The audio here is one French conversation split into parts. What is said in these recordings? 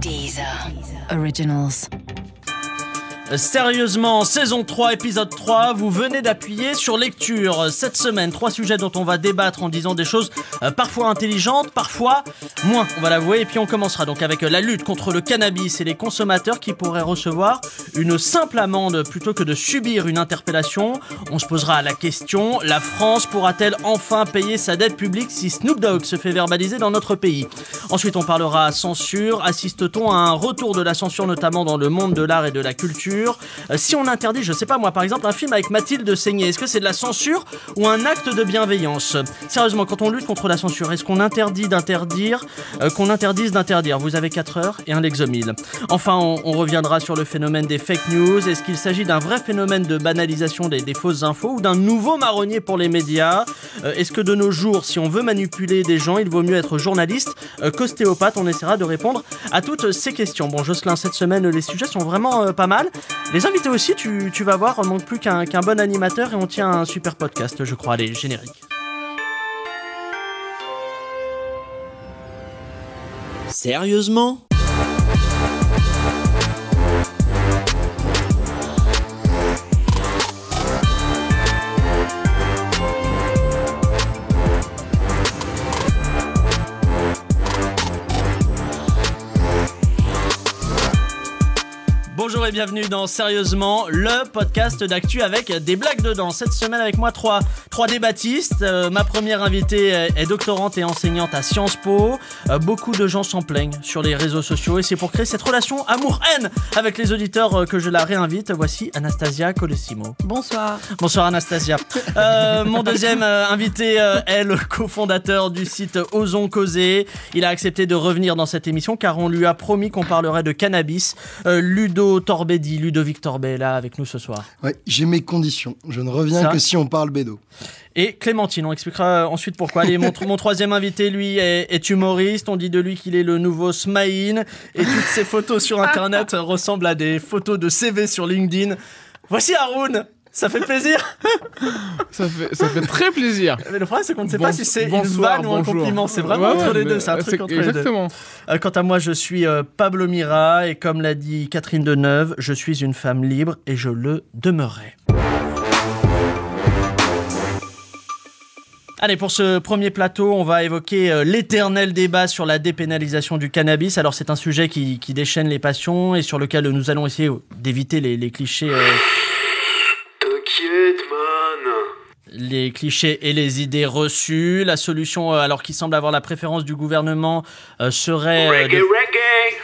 Deezer. Originals. Sérieusement, saison 3, épisode 3, vous venez d'appuyer sur lecture. Cette semaine, trois sujets dont on va débattre en disant des choses euh, parfois intelligentes, parfois moins, on va l'avouer. Et puis on commencera donc avec la lutte contre le cannabis et les consommateurs qui pourraient recevoir une simple amende plutôt que de subir une interpellation. On se posera la question, la France pourra-t-elle enfin payer sa dette publique si Snoop Dogg se fait verbaliser dans notre pays? Ensuite, on parlera censure. Assiste-t-on à un retour de la censure, notamment dans le monde de l'art et de la culture? Euh, si on interdit, je sais pas moi, par exemple, un film avec Mathilde Seigné, est-ce que c'est de la censure ou un acte de bienveillance? Sérieusement, quand on lutte contre la censure, est-ce qu'on interdit d'interdire, euh, qu'on interdise d'interdire? Vous avez 4 heures et un Lexomil. Enfin, on, reviendra sur le phénomène des fake news. Est-ce qu'il s'agit d'un vrai phénomène de banalisation des, fausses infos ou d'un nouveau marronnier pour les médias? Euh, Est-ce que de nos jours, si on veut manipuler des gens, il vaut mieux être journaliste qu'ostéopathe? On essaiera de répondre à toutes ces questions. Bon, Jocelyn, cette semaine, les sujets sont vraiment pas mal. Les invités aussi, tu, vas voir, on manque plus qu'un bon animateur et on tient un super podcast, je crois. Allez, générique. Sérieusement? Bonjour et bienvenue dans Sérieusement, le podcast d'actu avec des blagues dedans. Cette semaine avec moi, trois, trois débattistes. Euh, ma première invitée est, doctorante et enseignante à Sciences Po. Euh, beaucoup de gens s'en plaignent sur les réseaux sociaux et c'est pour créer cette relation amour-haine avec les auditeurs euh, que je la réinvite. Voici Anastasia Colosimo. Bonsoir. Bonsoir Anastasia. mon deuxième invité est le cofondateur du site Osons Causer. Il a accepté de revenir dans cette émission car on lui a promis qu'on parlerait de cannabis. Ludo Torbedi, Ludovic Torbet, là avec nous ce soir. Ouais, j'ai mes conditions. Je ne reviens que si on parle bédo. Et Clémentine, on expliquera ensuite pourquoi. Allez, mon, mon troisième invité, lui, est, humoriste. On dit de lui qu'il est le nouveau Smaïn. Et toutes ses photos sur Internet ressemblent à des photos de CV sur LinkedIn. Voici Haroun ça fait plaisir ça, fait, ça fait très plaisir Mais le problème, c'est qu'on ne sait pas si c'est une vanne ou un compliment. C'est vraiment entre les deux, c'est un truc entre exactement. les deux. Euh, quant à moi, je suis euh, Pablo Mira, et comme l'a dit Catherine Deneuve, je suis une femme libre et je le demeurerai. Allez, pour ce premier plateau, on va évoquer euh, l'éternel débat sur la dépénalisation du cannabis. Alors, c'est un sujet qui, déchaîne les passions et sur lequel nous allons essayer d'éviter les, clichés les clichés et les idées reçues. La solution, euh, alors qui semble avoir la préférence du gouvernement, euh, serait. Euh, reggae, reggae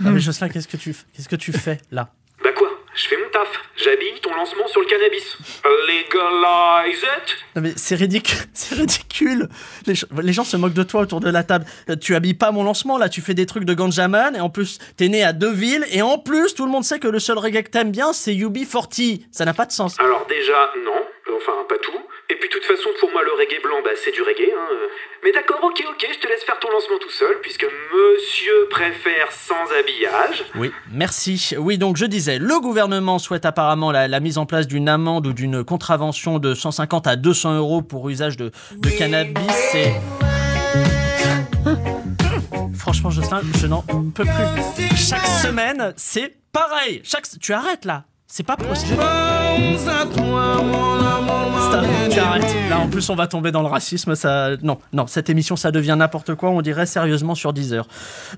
Non mais Jocelyn, qu'est-ce que tu, qu'est-ce que tu fais là? Bah quoi? Je fais mon taf. J'habille ton lancement sur le cannabis. Legalize it Non mais c'est ridicule, c'est ridicule. Les, les, gens se moquent de toi autour de la table. Tu habilles pas mon lancement là, tu fais des trucs de ganjaman et en plus t'es né à Deauville et en plus tout le monde sait que le seul reggae que t'aimes bien c'est UB40. Ça n'a pas de sens. Alors déjà non, enfin pas tout. Et puis de toute façon, pour moi, le reggae blanc, bah, c'est du reggae. Hein. Mais d'accord, ok, ok, je te laisse faire ton lancement tout seul, puisque monsieur préfère sans habillage. Oui, merci. Oui, donc je disais, le gouvernement souhaite apparemment la, mise en place d'une amende ou d'une contravention de 150 à 200 euros pour usage de, de cannabis. Et... Franchement, Jocelyn, je n'en peux plus. Chaque semaine, c'est pareil. Chaque... Tu arrêtes là. C'est pas possible. Là, en plus, on va tomber dans le racisme. Ça, non, non, cette émission, ça devient n'importe quoi. On dirait sérieusement sur 10 heures.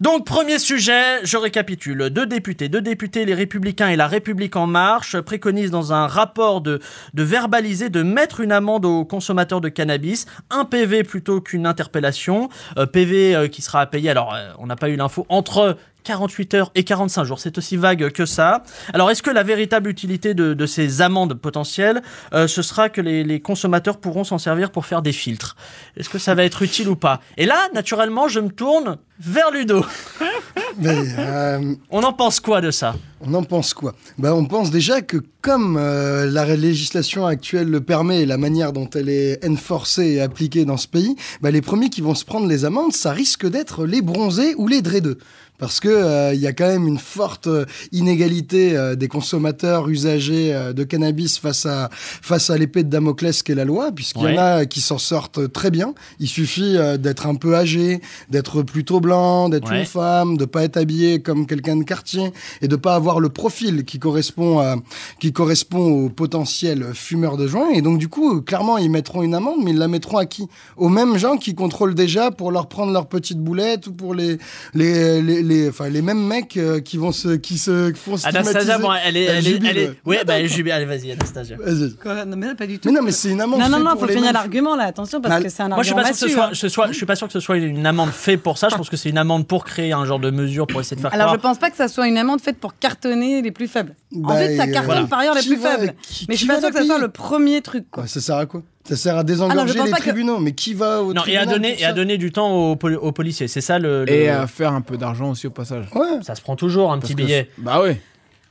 Donc, premier sujet, je récapitule. Deux députés, deux députés, les Républicains et la République en marche préconisent dans un rapport de, de verbaliser, de mettre une amende aux consommateurs de cannabis, un PV plutôt qu'une interpellation. Euh, PV euh, qui sera payé. Alors, euh, on n'a pas eu l'info entre 48 heures et 45 jours. C'est aussi vague que ça. Alors, est-ce que la véritable utilité de, ces amendes potentielles, euh, ce sera que les, consommateurs pourront s'en servir pour faire des filtres? Est-ce que ça va être utile ou pas? Et là, naturellement, je me tourne vers Ludo. Mais, euh, On en pense quoi de ça? On en pense quoi? Bah, On pense déjà que comme euh, la législation actuelle le permet et la manière dont elle est enforcée et appliquée dans ce pays, bah, les premiers qui vont se prendre les amendes, ça risque d'être les bronzés ou les dreadeux parce que euh, il y a quand même une forte euh, inégalité euh, des consommateurs usagers de cannabis face à face à l'épée de Damoclès qu'est la loi, puisqu'il y en a qui s'en sortent très bien. Il suffit d'être un peu âgé, d'être plutôt blanc, d'être une femme, de pas être habillé comme quelqu'un de quartier et de pas avoir le profil qui correspond à, qui correspond au potentiel fumeur de joint. Et donc, du coup, clairement, ils mettront une amende, mais ils la mettront à qui? Aux mêmes gens qui contrôlent déjà pour leur prendre leurs petites boulettes ou pour les, les, les, les, enfin, les mêmes mecs euh, qui vont se, qui se font Anastasia, stigmatiser. bon, elle est, Elle elle est, elle est, ouais. bah, elle jubile. Allez, vas-y, Anastasia. Vas-y. Quoi Non, mais là, pas du tout. Mais non, mais c'est une amende. Non, non, non, faut finir l'argument là, attention, parce que c'est un Moi, je suis argument pas sûr que ce massue, soit, hein. ce soit- je suis pas sûr que ce soit une amende faite pour ça. Je pense que c'est une amende pour créer un genre de mesure pour essayer de faire Alors, je pense pas que ça soit une amende faite pour cartonner les plus faibles. Bah, Ensuite, ça cartonne voilà. par ailleurs les Qui plus va- faibles. qui- Mais je suis pas sûr que ça soit le premier truc. Quoi. Ouais, ça sert à quoi? Ça sert à Ah non, désengorger je pense les pas que- tribunaux. Mais qui va au Non, et tribunal à donner, et à donner du temps aux, poli- aux policiers. C'est ça le. le- Et à faire un peu d'argent aussi au passage. Ouais. Ça se prend toujours un Parce petit que- billet. Bah ouais.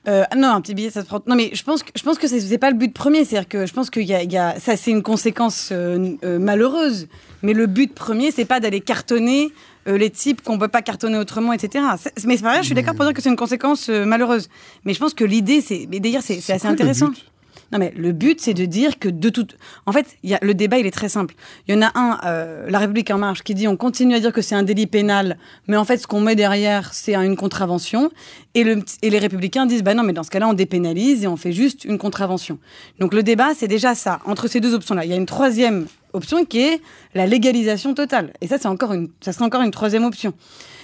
Euh, non, un petit billet, ça se prend. Non, mais je pense que je pense que c'est pas le but premier. C'est-à-dire que je pense qu'il y a, il y a- ça, c'est une conséquence euh, euh, malheureuse. Mais le but premier, c'est pas d'aller cartonner euh, les types qu'on peut pas cartonner autrement, etc. Mais c'est pareil, je suis d'accord pour dire que c'est une conséquence euh, malheureuse. Mais je pense que l'idée, c'est, mais d'ailleurs, c'est assez le intéressant. but Non mais le but c'est de dire que de toute, en fait, y a le débat il est très simple. Il y en a un, euh, La République en marche, qui dit on continue à dire que c'est un délit pénal, mais en fait ce qu'on met derrière c'est une contravention. Et, le, et les Républicains disent bah non mais dans ce cas-là on dépénalise et on fait juste une contravention. Donc le débat c'est déjà ça entre ces deux options là. Il y a une troisième option qui est la légalisation totale. Et ça c'est encore une, ça serait encore une troisième option.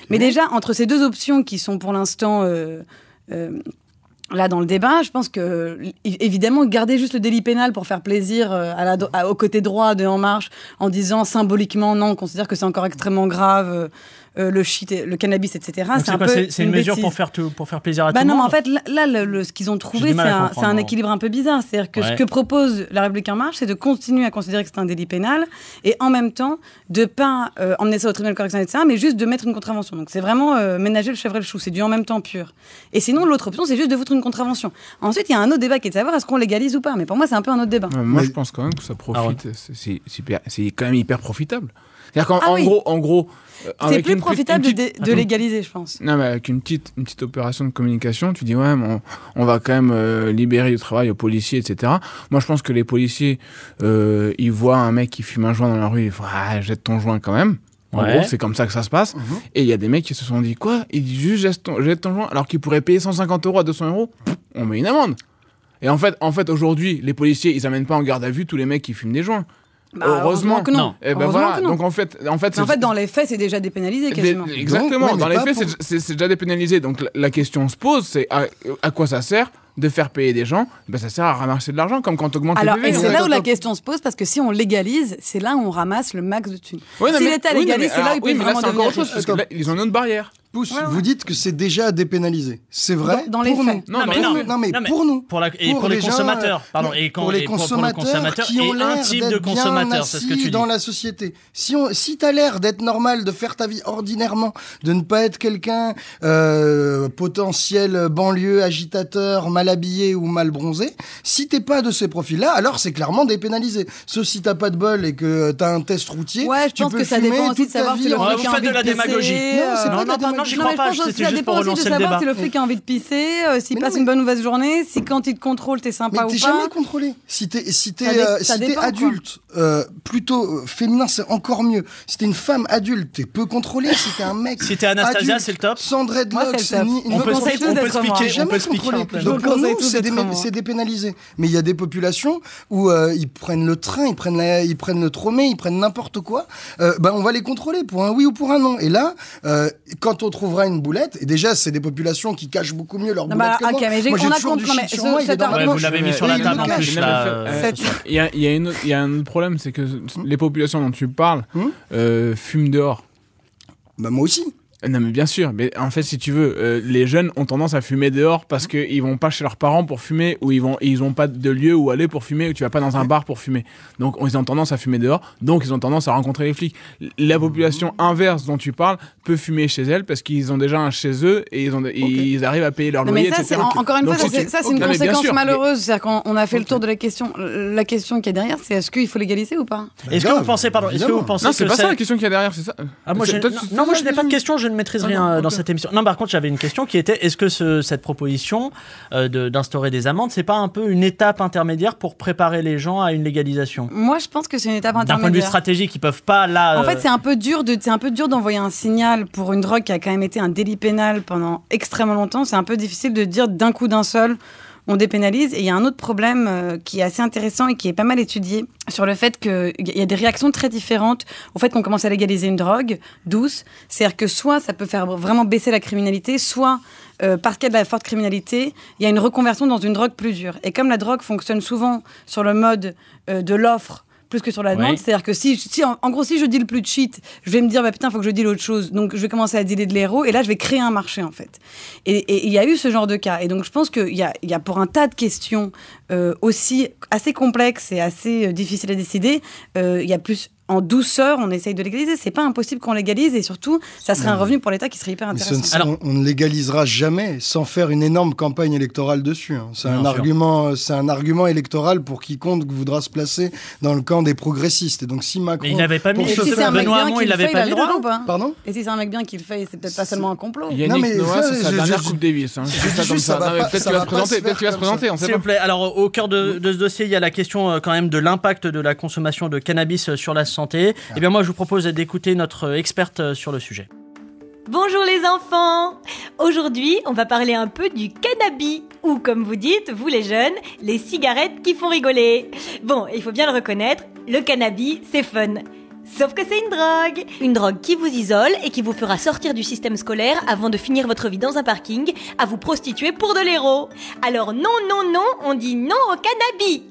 Mais déjà entre ces deux options qui sont pour l'instant euh, euh, là dans le débat, je pense que évidemment garder juste le délit pénal pour faire plaisir euh, au côté droit de En Marche en disant symboliquement non, on considère que c'est encore extrêmement grave euh, le shit, le cannabis, etc. C'est un quoi peu C'est c'est une mesure bêtise. pour faire, tout- pour faire plaisir à Bah tout le non, mais monde en fait, là, là, le, le- ce qu'ils ont trouvé, c'est un, équilibre un peu bizarre. C'est-à-dire que Ouais. ce que propose la République en marche, c'est de continuer à considérer que c'est un délit pénal et en même temps de pas euh, emmener ça au tribunal correctionnel, etc., mais juste de mettre une contravention. Donc c'est vraiment euh, ménager le chèvre et le chou. C'est du en même temps pur. Et sinon, l'autre option, c'est juste de foutre une contravention. Ensuite, il y a un autre débat qui est de savoir est-ce qu'on légalise ou pas. Mais pour moi, c'est un peu un autre débat. Ouais, moi, Mais- je pense quand même que ça Ah ouais. profite. hyper- c'est quand même hyper profitable. C'est-à-dire qu'en Ah en oui. gros, en gros, euh, C'est plus petite- profitable une de, petite- de légaliser, je pense. Non, mais avec une petite, une petite opération de communication, tu dis ouais, mais on, on va quand même euh, libérer du travail aux policiers, etc. Moi, je pense que les policiers, euh, ils voient un mec qui fume un joint dans la rue, ils font ah, jette ton joint quand même. En Ouais. gros, c'est comme ça que ça se passe. Mhm. Et il y a des mecs qui se sont dit quoi Il dit juste jette ton, jette ton joint, alors qu'ils pourraient payer 150 euros à 200 euros. On met une amende. Et en fait, en fait, aujourd'hui, les policiers, ils amènent pas en garde à vue tous les mecs qui fument des joints. Bah, Heureusement. que non. Non. Et ben Heureusement voilà. que non. Donc en fait, en fait, en fait, dans les faits, c'est déjà dépénalisé quasiment. des- Exactement. Donc, ouais, dans les faits, pour- c'est- déjà dépénalisé. Donc la, la question se pose, c'est à, à quoi ça sert de faire payer des gens? Ben, Ça sert à ramasser de l'argent, comme quand tu augmentes Alors, le et c'est là où la question se pose, parce que si on légalise, c'est là où on ramasse le max de thunes. Ouais, si l'État légalise, c'est là où il peut oui, mais là, vraiment c'est encore autre devenir chose, parce que Attends. là, ils ont une barrière. Pousse, Ouais, ouais. vous dites que c'est déjà dépénalisé. C'est vrai Dans- dans les pour faits. nous. Non, mais les non. Non, mais pour nous. Pour, la, et pour, Pour les, les gens, consommateurs, pardon, et quand, pour les pour- pour le consommateurs consommateur qui ont et un l'air type de d'être bien consommateur, c'est ce que tu dis. dans la société. Si on, si t'as l'air d'être normal, de faire ta vie ordinairement, de ne pas être quelqu'un euh, potentiel banlieue agitateur, mal habillé ou mal bronzé, si t'es pas de ces profils-là, alors c'est clairement dépénalisé. Sauf si t'as pas de bol et que t'as un test routier, Ouais, je tu pense peux que ça dépend aussi de toute ta savoir vie si vous faites de la démagogie. Non, c'est pas de la non, non, j'y crois mais je pas. pense aussi C'était ça juste dépend pour aussi de relancer le savoir débat. si le flic a envie de pisser, euh, s'il passe non, une bonne ou mauvaise journée, si quand il te contrôle, t'es Mais sympa ou t'es pas. jamais contrôlé. Si t'es si t'es euh, t'es adulte, euh, plutôt féminin, c'est encore mieux. Si t'es une femme adulte, t'es peu contrôlé. Si t'es un mec, Si t'es Anastasia, c'est le top. sans dreadlocks, c'est ni une On peut, expliquer. T'es on jamais peut expliquer Donc c'est c'est dépénalisé. Mais il y a des populations où ils prennent le train, ils prennent, ils prennent le tromé, ils prennent n'importe quoi. Ben on va les contrôler pour un oui ou pour un non. Et là, quand on trouvera une boulette, et déjà c'est des populations qui cachent beaucoup mieux leur Non, boulette bah, que moi. ok, mais j'ai- Moi, on a compris, du mais ce- moi, cet Ouais, vous l'avez mis sur la table le en plus Non, euh, Il y a, y a une autre- il y a un autre problème, c'est que les populations dont tu parles Hmm. euh, fument dehors. Bah moi aussi. Non mais bien sûr, mais en fait si tu veux, euh, les jeunes ont tendance à fumer dehors parce qu'ils vont pas chez leurs parents pour fumer ou ils vont ils ont pas de lieu où aller pour fumer ou tu vas pas dans un bar pour fumer. Donc ils ont tendance à fumer dehors, donc ils ont tendance à rencontrer les flics. La population inverse dont tu parles peut fumer chez elle parce qu'ils ont déjà un chez eux et ils ont ils arrivent à payer leur Non, loyer mais ça, etc. en- encore une Donc, fois, si ça, c'est une conséquence sûr, mais- malheureuse. C'est-à-dire qu'on on a fait le tour de la question. La question qui est derrière, c'est est-ce qu'il faut légaliser ou pas? Est-ce que vous pensez, pardon, est-ce que vous pensez Non, c'est pas ça la question qu'il y a derrière, c'est ça. Ah, moi, non, moi je n'ai pas de question, je, ne maîtrise Ah rien non, euh, dans cette émission. Non, par contre, j'avais une question qui était est-ce que ce- cette proposition euh, de- d'instaurer des amendes, c'est pas un peu une étape intermédiaire pour préparer les gens à une légalisation? Moi, je pense que c'est une étape D'un point de vue intermédiaire. stratégique, ils peuvent pas là. En euh, fait, c'est un peu dur de, c'est un peu dur d'envoyer un signal pour une drogue qui a quand même été un délit pénal pendant extrêmement longtemps. C'est un peu difficile de dire d'un coup d'un seul, on dépénalise. Et il y a un autre problème euh, qui est assez intéressant et qui est pas mal étudié sur le fait qu'il y a des réactions très différentes au fait qu'on commence à légaliser une drogue douce. C'est-à-dire que soit ça peut faire vraiment baisser la criminalité, soit euh, parce qu'il y a de la forte criminalité, il y a une reconversion dans une drogue plus dure. Et comme la drogue fonctionne souvent sur le mode euh, de l'offre plus que sur la demande, Oui. c'est-à-dire que si, si en, en gros, si je deal plus de shit, je vais me dire, bah putain, faut que je deal autre chose. Donc, je vais commencer à dealer de l'héros, et là, je vais créer un marché, en fait. Et il y a eu ce genre de cas. Et donc, je pense qu'il y a, il y a pour un tas de questions euh, aussi assez complexes et assez euh, difficiles à décider, euh, il y a plus en douceur, on essaye de légaliser. C'est pas impossible qu'on légalise, et surtout, ça serait un revenu pour l'État qui serait hyper intéressant. ne- Alors- on, on ne légalisera jamais sans faire une énorme campagne électorale dessus. hein. C'est un sûr. argument, c'est un argument électoral pour quiconque voudra se placer dans le camp des progressistes. Et donc si Macron, Mais il n'avait pas mis. Et si c'est un mec bien Hamon, il l'avait pas mis le droit ou pas pardon, Et si c'est un mec bien qui le fait, c'est peut-être pas seulement un complot. Yannick mais Noah, ça, c'est sa dernière Coupe Davis. hein. ça juste, comme ça Non, pas- Peut-être qu'il va se présenter, peut-être qu'il va se S'il vous plaît. Alors, au cœur de, ce dossier, il y a la question euh, quand même de l'impact de la consommation de cannabis sur la santé. Eh bien, moi, je vous propose d'écouter notre euh, experte euh, sur le sujet. Bonjour les enfants Aujourd'hui, on va parler un peu du cannabis, ou comme vous dites, vous les jeunes, les cigarettes qui font rigoler. Bon, il faut bien le reconnaître, le cannabis, c'est fun. Sauf que c'est une drogue. Une drogue qui vous isole et qui vous fera sortir du système scolaire avant de finir votre vie dans un parking à vous prostituer pour de l'héros. Alors non, non, non, on dit non au cannabis.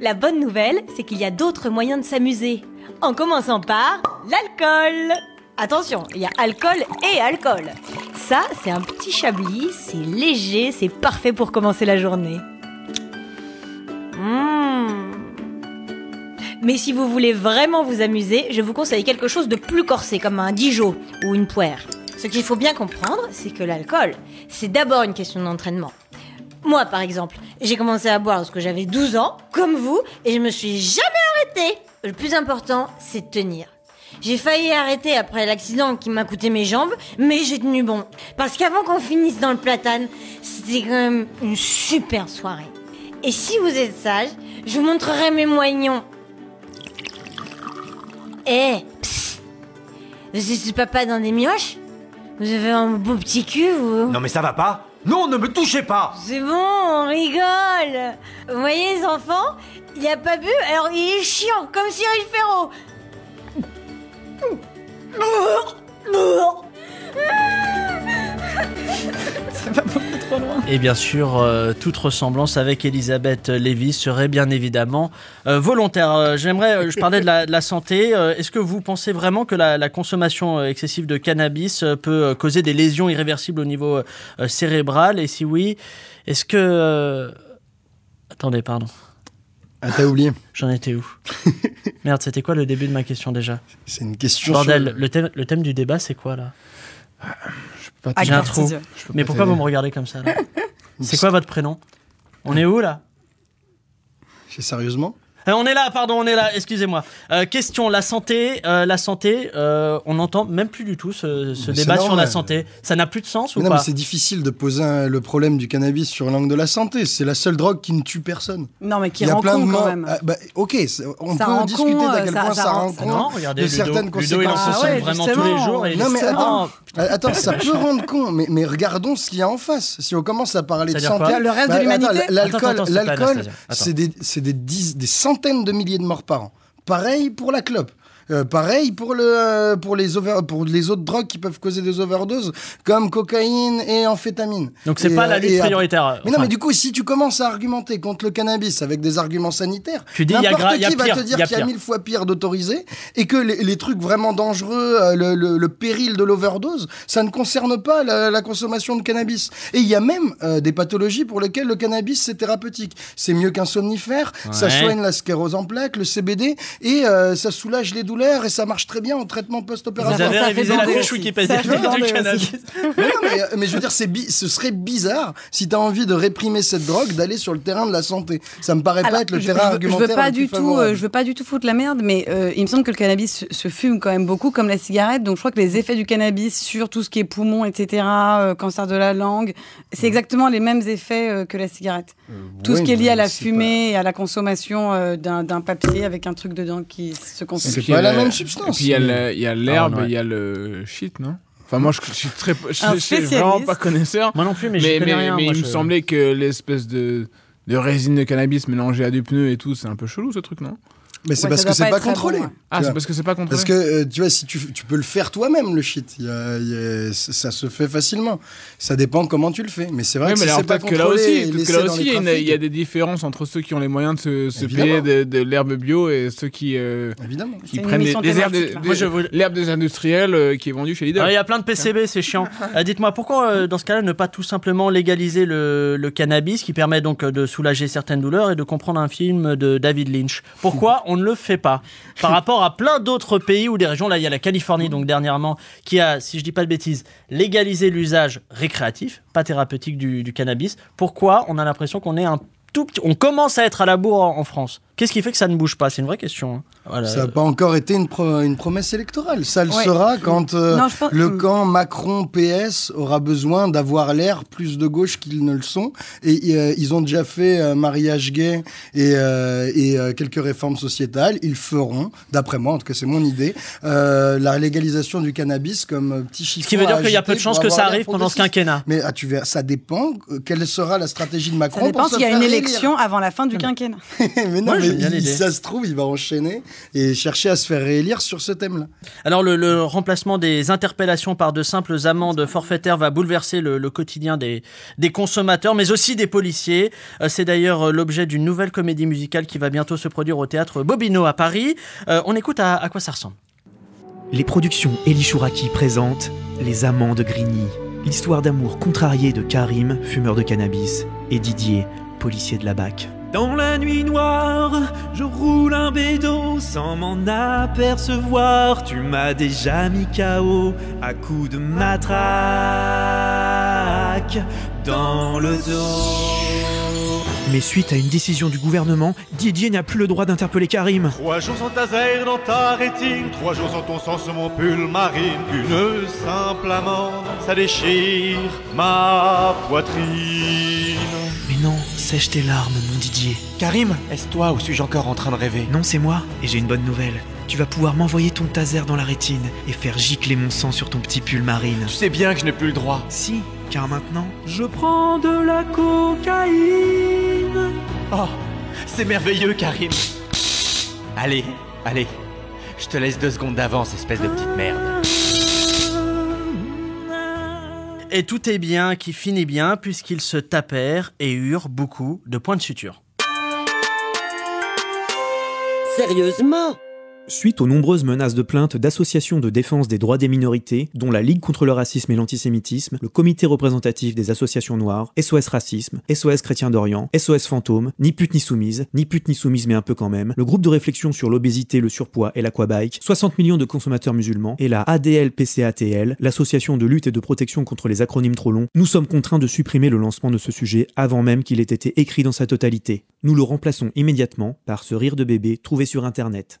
La bonne nouvelle, c'est qu'il y a d'autres moyens de s'amuser. En commençant par l'alcool. Attention, il y a alcool et alcool. Ça, c'est un petit chablis, c'est léger, c'est parfait pour commencer la journée. Mmh. Mais si vous voulez vraiment vous amuser, je vous conseille quelque chose de plus corsé, comme un Dijon ou une poire. Ce qu'il faut bien comprendre, c'est que l'alcool, c'est d'abord une question d'entraînement. Moi, par exemple, j'ai commencé à boire lorsque j'avais 12 ans, comme vous, et je me suis jamais arrêtée. Le plus important, c'est de tenir. J'ai failli arrêter après l'accident qui m'a coûté mes jambes, mais j'ai tenu bon. Parce qu'avant qu'on finisse dans le platane, c'était quand même une super soirée. Et si vous êtes sage, je vous montrerai mes moignons. Eh, psst. Vous êtes papa dans des mioches? Vous avez un beau petit cul, vous Non mais ça va pas Non, ne me touchez pas c'est bon, on rigole. Vous voyez les enfants Il a pas bu, alors il est chiant, comme Cyril Ferraud. Et bien sûr, euh, toute ressemblance avec Elisabeth Lévy serait bien évidemment euh, volontaire. Euh, J'aimerais, euh, je parlais de la, de la santé. Euh, Est-ce que vous pensez vraiment que la, la consommation excessive de cannabis peut causer des lésions irréversibles au niveau euh, cérébral? Et si oui, est-ce que... euh, Attendez, pardon. Ah, t'as oublié. J'en étais où? Merde, c'était quoi le début de ma question déjà? C'est une question. Bordel, sur- le thème, le thème du débat, c'est quoi là? Pas Ah, J'ai un trou. je peux Mais pourquoi vous me regardez comme ça là? C'est quoi votre prénom? On est où là? C'est sérieusement? On est là, pardon, on est là, excusez-moi. Euh, question, la santé, euh, la santé, euh, on n'entend même plus du tout ce, débat sur la santé. Ça n'a plus de sens ou Mais Non, mais pas? c'est difficile de poser un- le problème du cannabis sur l'angle de la santé. C'est la seule drogue qui ne tue personne. Non, mais qui rend plein de con quand même. Ah, bah, ok, on Ça peut rend discuter d'à euh, quel ça- point ça ça, rend- con. Non, regardez, de Ludo, certaines Ludo, il en conséquences. Ah ouais, vraiment tous les jours. Et Non, mais attends, Euh, Attends, ça peut rendre con, mais, mais regardons ce qu'il y a en face. Si on commence à parler de santé, Le reste de bah, l'humanité L'alcool, c'est des, c'est des, dix- des de milliers de morts par an. Pareil pour la clope. Euh, pareil pour, le, euh, pour, les over, pour les autres drogues qui peuvent causer des overdoses, comme cocaïne et amphétamine. Donc c'est pas euh, la lutte prioritaire. Mais non, mais du coup, si tu commences à argumenter contre le cannabis avec des arguments sanitaires, Tu dis, il y a n'importe il y a qui va pire, te dire il y a qu'il y a mille fois pire d'autoriser et que les, les trucs vraiment dangereux, le, le- le péril de l'overdose, ça ne concerne pas la, la consommation de cannabis. Et il y a même euh, des pathologies pour lesquelles le cannabis c'est thérapeutique. C'est mieux qu'un somnifère, ça soigne la sclérose en plaques, le CBD et euh, ça soulage les douleurs et ça marche très bien en traitement Vous post-opératoire. avez révisé la fiche. Wikipédia du cannabis. Mais, non, mais, mais je veux dire, c'est bi- ce serait bizarre si tu as envie de réprimer cette drogue d'aller sur le terrain de la santé. Ça me paraît Alors, pas être le je- terrain je, argumentaire. Je veux pas du tout, euh, je veux pas du tout foutre la merde, mais euh, il me semble que le cannabis se, se fume quand même beaucoup, comme la cigarette. Donc je crois que les effets du cannabis sur tout ce qui est poumon, etc., euh, cancer de la langue, c'est exactement les mêmes effets euh, que la cigarette. Tout oui, ce qui est lié à la fumée et à la consommation euh, d'un d'un papier avec un truc dedans qui se consomme. C'est puis, pas la Et puis il y a l'herbe, Ah, ouais. il y a le shit, non? Enfin, moi, je, je suis très, je, suis vraiment pas connaisseur. Moi non plus, mais, Mais, je mais- rien. mais moi, il me semblait que l'espèce de, de résine de cannabis mélangée à du pneu et tout, c'est un peu chelou ce truc, non? Mais c'est Ouais, parce que c'est pas contrôlé. bon, ouais. Ah, c'est parce que c'est pas contrôlé Parce que euh, tu vois, si tu, tu peux le faire toi-même, le shit, il y a- il y a- ça se fait facilement. Ça dépend comment tu le fais. Mais c'est vrai que mais si alors c'est pas là contrôlé aussi, que là il y, a y des différences entre ceux qui ont les moyens de se, payer de, de l'herbe bio et ceux qui, euh, Évidemment. qui prennent des, herbes des- vous- l'herbe des industriels euh, qui est vendue chez Lidl. Ah, Il y a plein de PCB, c'est chiant. Dites-moi, pourquoi dans ce cas-là ne pas tout simplement légaliser le, le cannabis qui permet donc de soulager certaines douleurs et de comprendre un film de David Lynch? Pourquoi on ne le fait pas. Par rapport à plein d'autres pays ou des régions, là il y a la Californie donc dernièrement qui a, si je dis pas de bêtises, légalisé l'usage récréatif, pas thérapeutique du, cannabis. Pourquoi? On a l'impression qu'on est un tout commence à être à la bourre en France Qu'est-ce qui fait que ça ne bouge pas? C'est une vraie question. hein. Voilà. Ça n'a pas encore été une, pro- une promesse électorale. Ça le Ouais. sera quand euh, Non, je pense- le camp Macron-PS aura besoin d'avoir l'air plus de gauche qu'ils ne le sont. Et euh, ils ont déjà fait un mariage gay et, euh, et euh, quelques réformes sociétales. Ils feront, d'après moi, en tout cas c'est mon idée, euh, la légalisation du cannabis comme euh, petit chiffon. Ce qui veut dire qu'il y a agiter peu de chances pour que ça avoir l'air arrive pendant ce progressiste. quinquennat. Mais ah, tu verras, ça dépend. euh, Quelle sera la stratégie de Macron Ça dépend pour se s'il y a faire une élire. élection avant la fin du quinquennat. mais non, Moi, mais j'aime bien il- ça se trouve, il va enchaîner et chercher à se faire réélire sur ce thème-là. Alors le, le remplacement des interpellations par de simples amendes forfaitaires va bouleverser le, le quotidien des, des consommateurs, mais aussi des policiers. Euh, C'est d'ailleurs euh, l'objet d'une nouvelle comédie musicale qui va bientôt se produire au théâtre Bobino à Paris. Euh, on écoute à, à quoi ça ressemble. Les productions Eli Chouraki présentent Les Amants de Grigny, l'histoire d'amour contrariée de Karim, fumeur de cannabis, et Didier, policier de la BAC. Dans la nuit noire, je roule un bédo sans m'en apercevoir. Tu m'as déjà mis KO à coups de matraque dans le dos. Mais suite à une décision du gouvernement, Didier n'a plus le droit d'interpeller Karim. Trois jours sans taser dans ta rétine, trois jours sans ton sur mon pull marine. Une simple amende, ça déchire ma poitrine. Non, sèche tes larmes, mon Didier. Karim, est-ce toi ou suis-je encore en train de rêver? Non, c'est moi, et j'ai une bonne nouvelle. Tu vas pouvoir m'envoyer ton taser dans la rétine et faire gicler mon sang sur ton petit pull marine. Tu sais bien que je n'ai plus le droit. Si, car maintenant, Je prends de la cocaïne. Oh, c'est merveilleux, Karim. Allez, allez, je te laisse deux secondes d'avance, espèce de petite merde. Et tout est bien qui finit bien puisqu'ils se tapèrent et eurent beaucoup de points de suture. Sérieusement? Suite aux nombreuses menaces de plainte d'associations de défense des droits des minorités, dont la Ligue contre le racisme et l'antisémitisme, le Comité représentatif des associations noires, SOS Racisme, SOS Chrétien d'Orient, SOS Fantôme, Ni pute ni soumise, Ni pute ni soumise mais un peu quand même, le groupe de réflexion sur l'obésité, le surpoids et l'aquabike, 60 millions de consommateurs musulmans, et la ADL-PCATL, l'association de lutte et de protection contre les acronymes trop longs, nous sommes contraints de supprimer le lancement de ce sujet avant même qu'il ait été écrit dans sa totalité. Nous le remplaçons immédiatement par ce rire de bébé trouvé sur internet.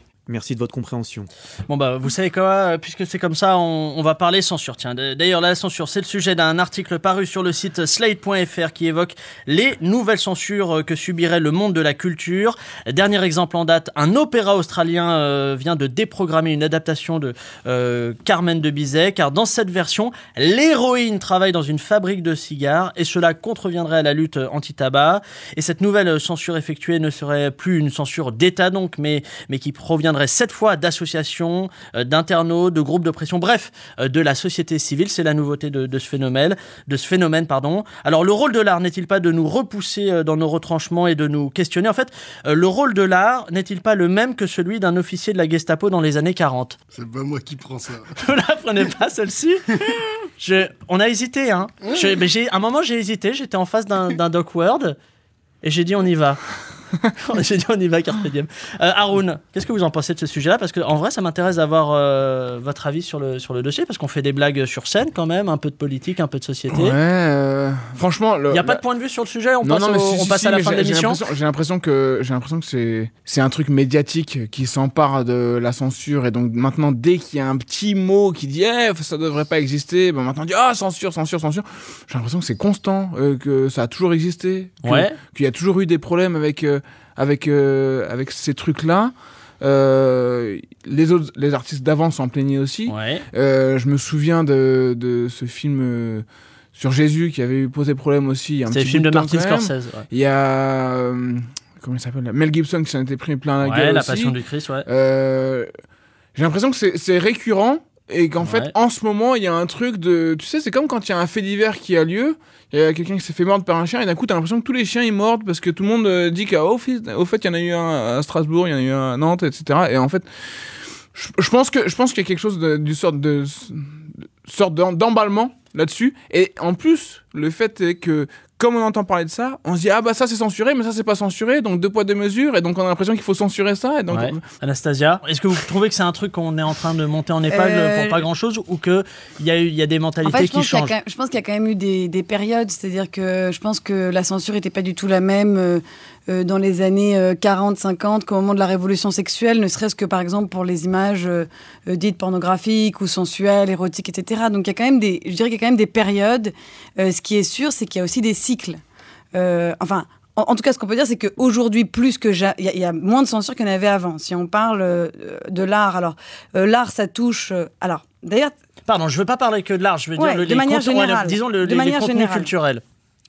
Merci de votre compréhension. Bon bah vous savez quoi, euh, puisque c'est comme ça, on, va parler censure. Tiens, d'ailleurs la censure, c'est le sujet d'un article paru sur le site slate.fr qui évoque les nouvelles censures euh, que subirait le monde de la culture. Dernier exemple en date, un opéra australien euh, vient de déprogrammer une adaptation de Carmen de Bizet, car dans cette version, l'héroïne travaille dans une fabrique de cigares et cela contreviendrait à la lutte anti-tabac. Et cette nouvelle censure effectuée ne serait plus une censure d'État donc, mais, mais qui cette fois d'associations, euh, d'internautes, de groupes de pression, bref, euh, de la société civile. C'est la nouveauté de, de ce phénomène. De ce phénomène pardon. Alors le rôle de l'art n'est-il pas de nous repousser euh, dans nos retranchements et de nous questionner? En fait, le rôle de l'art n'est-il pas le même que celui d'un officier de la Gestapo dans les années 40 C'est pas moi qui prends ça. Vous la prenez pas celle-ci Je- On a hésité, hein. Je- mais j'ai, à un moment j'ai hésité, j'étais en face d'un, d'un Doc Word et j'ai dit on y va. J'ai dit on y va, carpe diem. Euh, Haroun, qu'est-ce que vous en pensez de ce sujet-là? Parce qu'en vrai, ça m'intéresse d'avoir euh, votre avis sur le, sur le dossier, parce qu'on fait des blagues sur scène quand même, un peu de politique, un peu de société. Ouais, euh, franchement, Il n'y a pas de point de vue sur le sujet On non, passe, non, mais au- si, on si, passe si, à la fin de l'émission J'ai l'impression que que c'est un truc médiatique qui s'empare de la censure et donc maintenant dès qu'il y a un petit mot qui dit eh, ça devrait pas exister, ben maintenant on dit ah censure censure censure. J'ai l'impression que c'est constant, euh, que ça a toujours existé, Ouais. qu'il y a toujours eu des problèmes avec euh, avec euh, avec ces trucs là. les autres les artistes d'avant s'en plaignaient aussi. Ouais. Euh, je me souviens de, de ce film euh, sur Jésus qui avait posé problème aussi. C'était le film de Martin. Scorsese. ouais. Il y a. euh, comment il s'appelle Mel Gibson qui s'en était pris plein la Ouais, gueule. La aussi. Passion du Christ, ouais. Euh, J'ai l'impression que c'est- c'est récurrent et qu'en Ouais. fait, en ce moment, il y a un truc de. Tu sais, c'est comme quand il y a un fait divers qui a lieu. Il y a quelqu'un qui s'est fait mordre par un chien et d'un coup, t'as l'impression que tous les chiens ils mordent parce que tout le monde euh, dit qu'au fait, au fait, il y en a eu un à Strasbourg, il y en a eu un à Nantes, etc. Et en fait, je, je pense que je pense qu'il y a quelque chose de, du sorte de, de sorte d'em- d'emballement là-dessus. Et en plus, le fait est que comme on entend parler de ça, on se dit ah bah ça c'est censuré, mais ça c'est pas censuré, donc deux poids deux mesures, et donc on a l'impression qu'il faut censurer ça. Et donc Ouais. Anastasia, est-ce que vous trouvez que c'est un truc qu'on est en train de monter en épingle Euh, pour pas grand-chose ou qu'il y, a eu- il y a des En mentalités fait, je qui pense, qu'il y a changent quand même- je pense qu'il y a quand même eu des, des périodes, c'est-à-dire que je pense que la censure n'était pas du tout la même euh, euh, dans les années euh, 40, 50 qu'au moment de la révolution sexuelle, ne serait-ce que par exemple pour les images euh, euh, dites pornographiques ou sensuelles, érotiques, etc. Donc il y a quand même des, je dirais qu'il y a quand même des périodes. Euh, ce qui est sûr, c'est qu'il y a aussi des cycles. Euh, enfin, en, en tout cas, ce qu'on peut dire, c'est qu'aujourd'hui, plus que il y, a- il y a moins de censure qu'il y en avait avant. Si on parle euh, de l'art, alors euh, l'art, ça touche. alors, d'ailleurs, Pardon, je veux pas parler que de l'art, je veux Ouais, dire le, de les manière générale. disons le- De les, les manière contenus générale. culturels.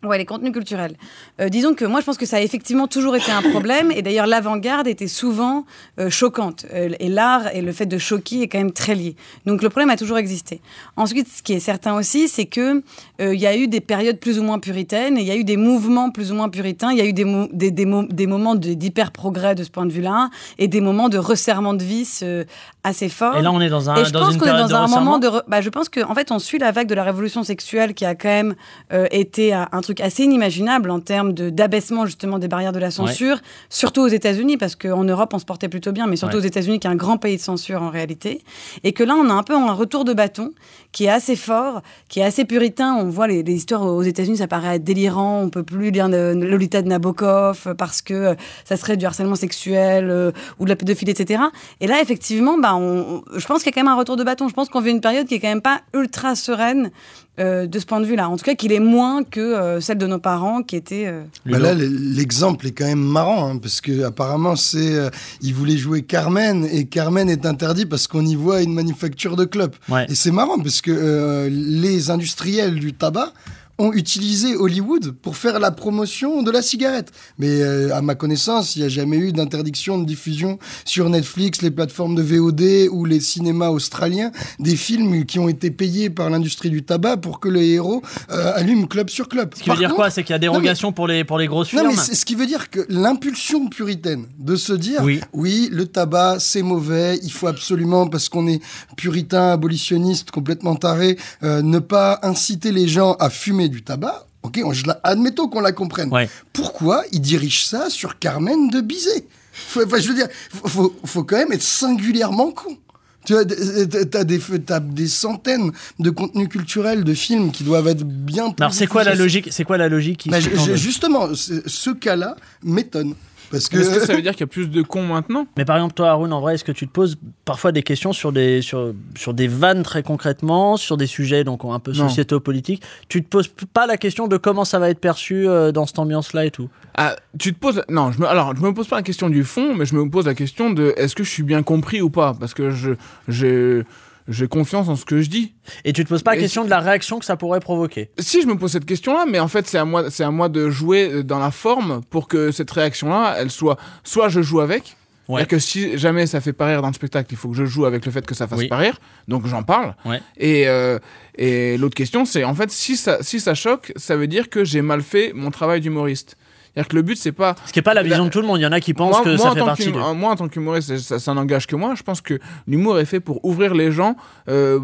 Ouais, les contenus culturels. Euh, disons que moi, je pense que ça a effectivement toujours été un problème. Et d'ailleurs, l'avant-garde était souvent euh, choquante. Euh, et l'art et le fait de choquer est quand même très lié. Donc le problème a toujours existé. Ensuite, ce qui est certain aussi, c'est que il y a eu des périodes plus ou moins puritaines il y a eu des mouvements plus ou moins puritains. Il y a eu des, mo- des, des, mo- des moments d'hyper-progrès de ce point de vue-là et des moments de resserrement de vis assez forts. Et là, on est dans un- Et je dans pense qu'on est dans un moment de. Bah, je pense qu'en en fait, on suit la vague de la révolution sexuelle qui a quand même été un un truc assez inimaginable en termes de- d'abaissement justement des barrières de la censure, surtout aux États-Unis, parce qu'en Europe, on se portait plutôt bien, mais surtout Ouais. aux États-Unis, qui est un grand pays de censure en réalité. Et que là, on a un peu un retour de bâton qui est assez fort, qui est assez puritain. On voit les, les histoires aux États-Unis, ça paraît délirant. On peut plus lire de- de Lolita de Nabokov euh, parce que euh, ça serait du harcèlement sexuel euh, ou de la pédophilie, etc. Et là, effectivement, bah, on, on- je pense qu'il y a quand même un retour de bâton. Je pense qu'on vit une période qui est quand même pas ultra sereine euh, de ce point de vue-là. En tout cas, qu'il est moins que euh, celle de nos parents qui étaient. euh, Bah là, l'exemple est quand même marrant, hein, parce que apparemment, c'est, euh, il voulait jouer Carmen et Carmen est interdit parce qu'on y voit une manufacture de clopes. Ouais. Et c'est marrant parce que euh, les industriels du tabac ont utilisé Hollywood pour faire la promotion de la cigarette. Mais euh, à ma connaissance, il n'y a jamais eu d'interdiction de diffusion sur Netflix, les plateformes de VOD ou les cinémas australiens des films qui ont été payés par l'industrie du tabac pour que les héros euh, allument club sur club. Ce qui veut dire quoi? C'est qu'il y a dérogation pour, les, pour les grosses Non, firmes? mais c'est ce qui veut dire que l'impulsion puritaine de se dire Oui. le tabac c'est mauvais, il faut absolument parce qu'on est puritain, abolitionniste, complètement taré, euh, ne pas inciter les gens à fumer du tabac. Ok, on- je la- admettons qu'on la comprenne. Pourquoi ils dirigent ça sur Carmen de Bizet? Faut- enfin, Je veux dire, faut, faut, faut quand même être singulièrement con. Tu vois, t'as des, t'as des centaines de contenus culturels, de films qui doivent être bien plus. Alors c'est quoi la logique C'est quoi la logique qui Bah, justement, ce cas-là m'étonne. Parce que... Est-ce que ça veut dire qu'il y a plus de cons maintenant? Mais par exemple, toi, Haroun, en vrai, est-ce que tu te poses parfois des questions sur des, sur, sur des vannes très concrètement, sur des sujets donc un peu Non. sociéto-politiques Tu te poses pas la question de comment ça va être perçu euh, dans cette ambiance-là et tout? Ah, tu te poses. Non, je me... alors je me pose pas la question du fond, mais je me pose la question de est-ce que je suis bien compris ou pas? Parce que je j'ai j'ai confiance en ce que je dis. Et tu te poses pas la question de la réaction que ça pourrait provoquer Si je me pose cette question-là, mais en fait c'est à moi, c'est à moi de jouer euh, dans la forme pour que cette réaction-là, elle soit, soit je joue avec. Ouais. Que si jamais ça fait pas rire dans le spectacle, il faut que je joue avec le fait que ça fasse Oui. pas rire, donc j'en parle. Ouais. Et, euh, et l'autre question, c'est en fait si ça, si ça choque, ça veut dire que j'ai mal fait mon travail d'humoriste. C'est-à-dire que le but c'est pas. Ce qui est pas la vision de tout le monde. Il y en a qui pensent Moi- que moi, ça en fait partie de. euh, Moi, en tant qu'humoriste, ça, ça, n'engage que moi. Je pense que l'humour est fait pour ouvrir les gens. euh,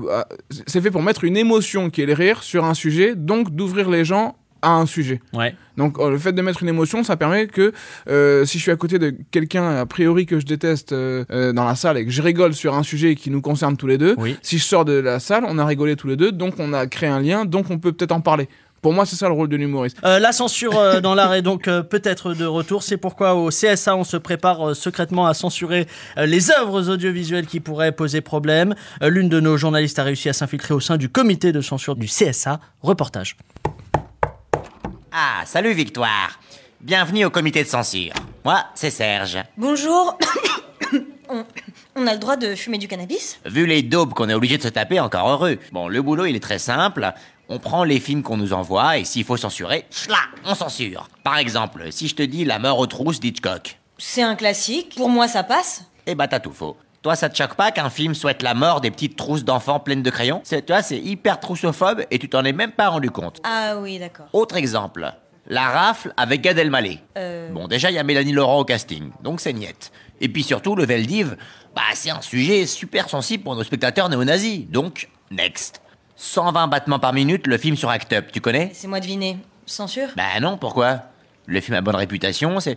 c'est fait pour mettre une émotion qui est le rire sur un sujet, donc d'ouvrir les gens à un sujet. Ouais. Donc euh, le fait de mettre une émotion, ça permet que euh, si je suis à côté de quelqu'un a priori que je déteste euh, dans la salle et que je rigole sur un sujet qui nous concerne tous les deux, Oui. si je sors de la salle, on a rigolé tous les deux, donc on a créé un lien, donc on peut peut-être en parler. Pour moi, c'est ça le rôle de l'humoriste. Euh, la censure euh, dans l'art est donc euh, peut-être de retour. C'est pourquoi au CSA, on se prépare euh, secrètement à censurer euh, les œuvres audiovisuelles qui pourraient poser problème. Euh, L'une de nos journalistes a réussi à s'infiltrer au sein du comité de censure du CSA. Reportage. Ah, salut Victoire. Bienvenue au comité de censure. Moi, c'est Serge. Bonjour. on, on a le droit de fumer du cannabis? Vu les daubes qu'on est obligé de se taper, encore heureux. Bon, le boulot, il est très simple. On prend les films qu'on nous envoie et s'il faut censurer, là, on censure. Par exemple, si je te dis La mort aux trousses d'Hitchcock, C'est un classique. Pour moi, ça passe. eh bah t'as tout faux. Toi, ça te choque pas qu'un film souhaite la mort des petites trousses d'enfants pleines de crayons? C'est, tu vois, c'est hyper troussophobe et tu t'en es même pas rendu compte. Ah oui, d'accord. Autre exemple, La rafle avec Gad Elmaleh. Euh... Bon, déjà, il y a Mélanie Laurent au casting, donc c'est niette. Et puis surtout, le Veldiv, bah, c'est un sujet super sensible pour nos spectateurs néo-nazis, donc next. 120 battements par minute, le film sur Act Up, tu connais? C'est-moi deviner. Censure? Bah non, pourquoi? Le film a bonne réputation, c'est...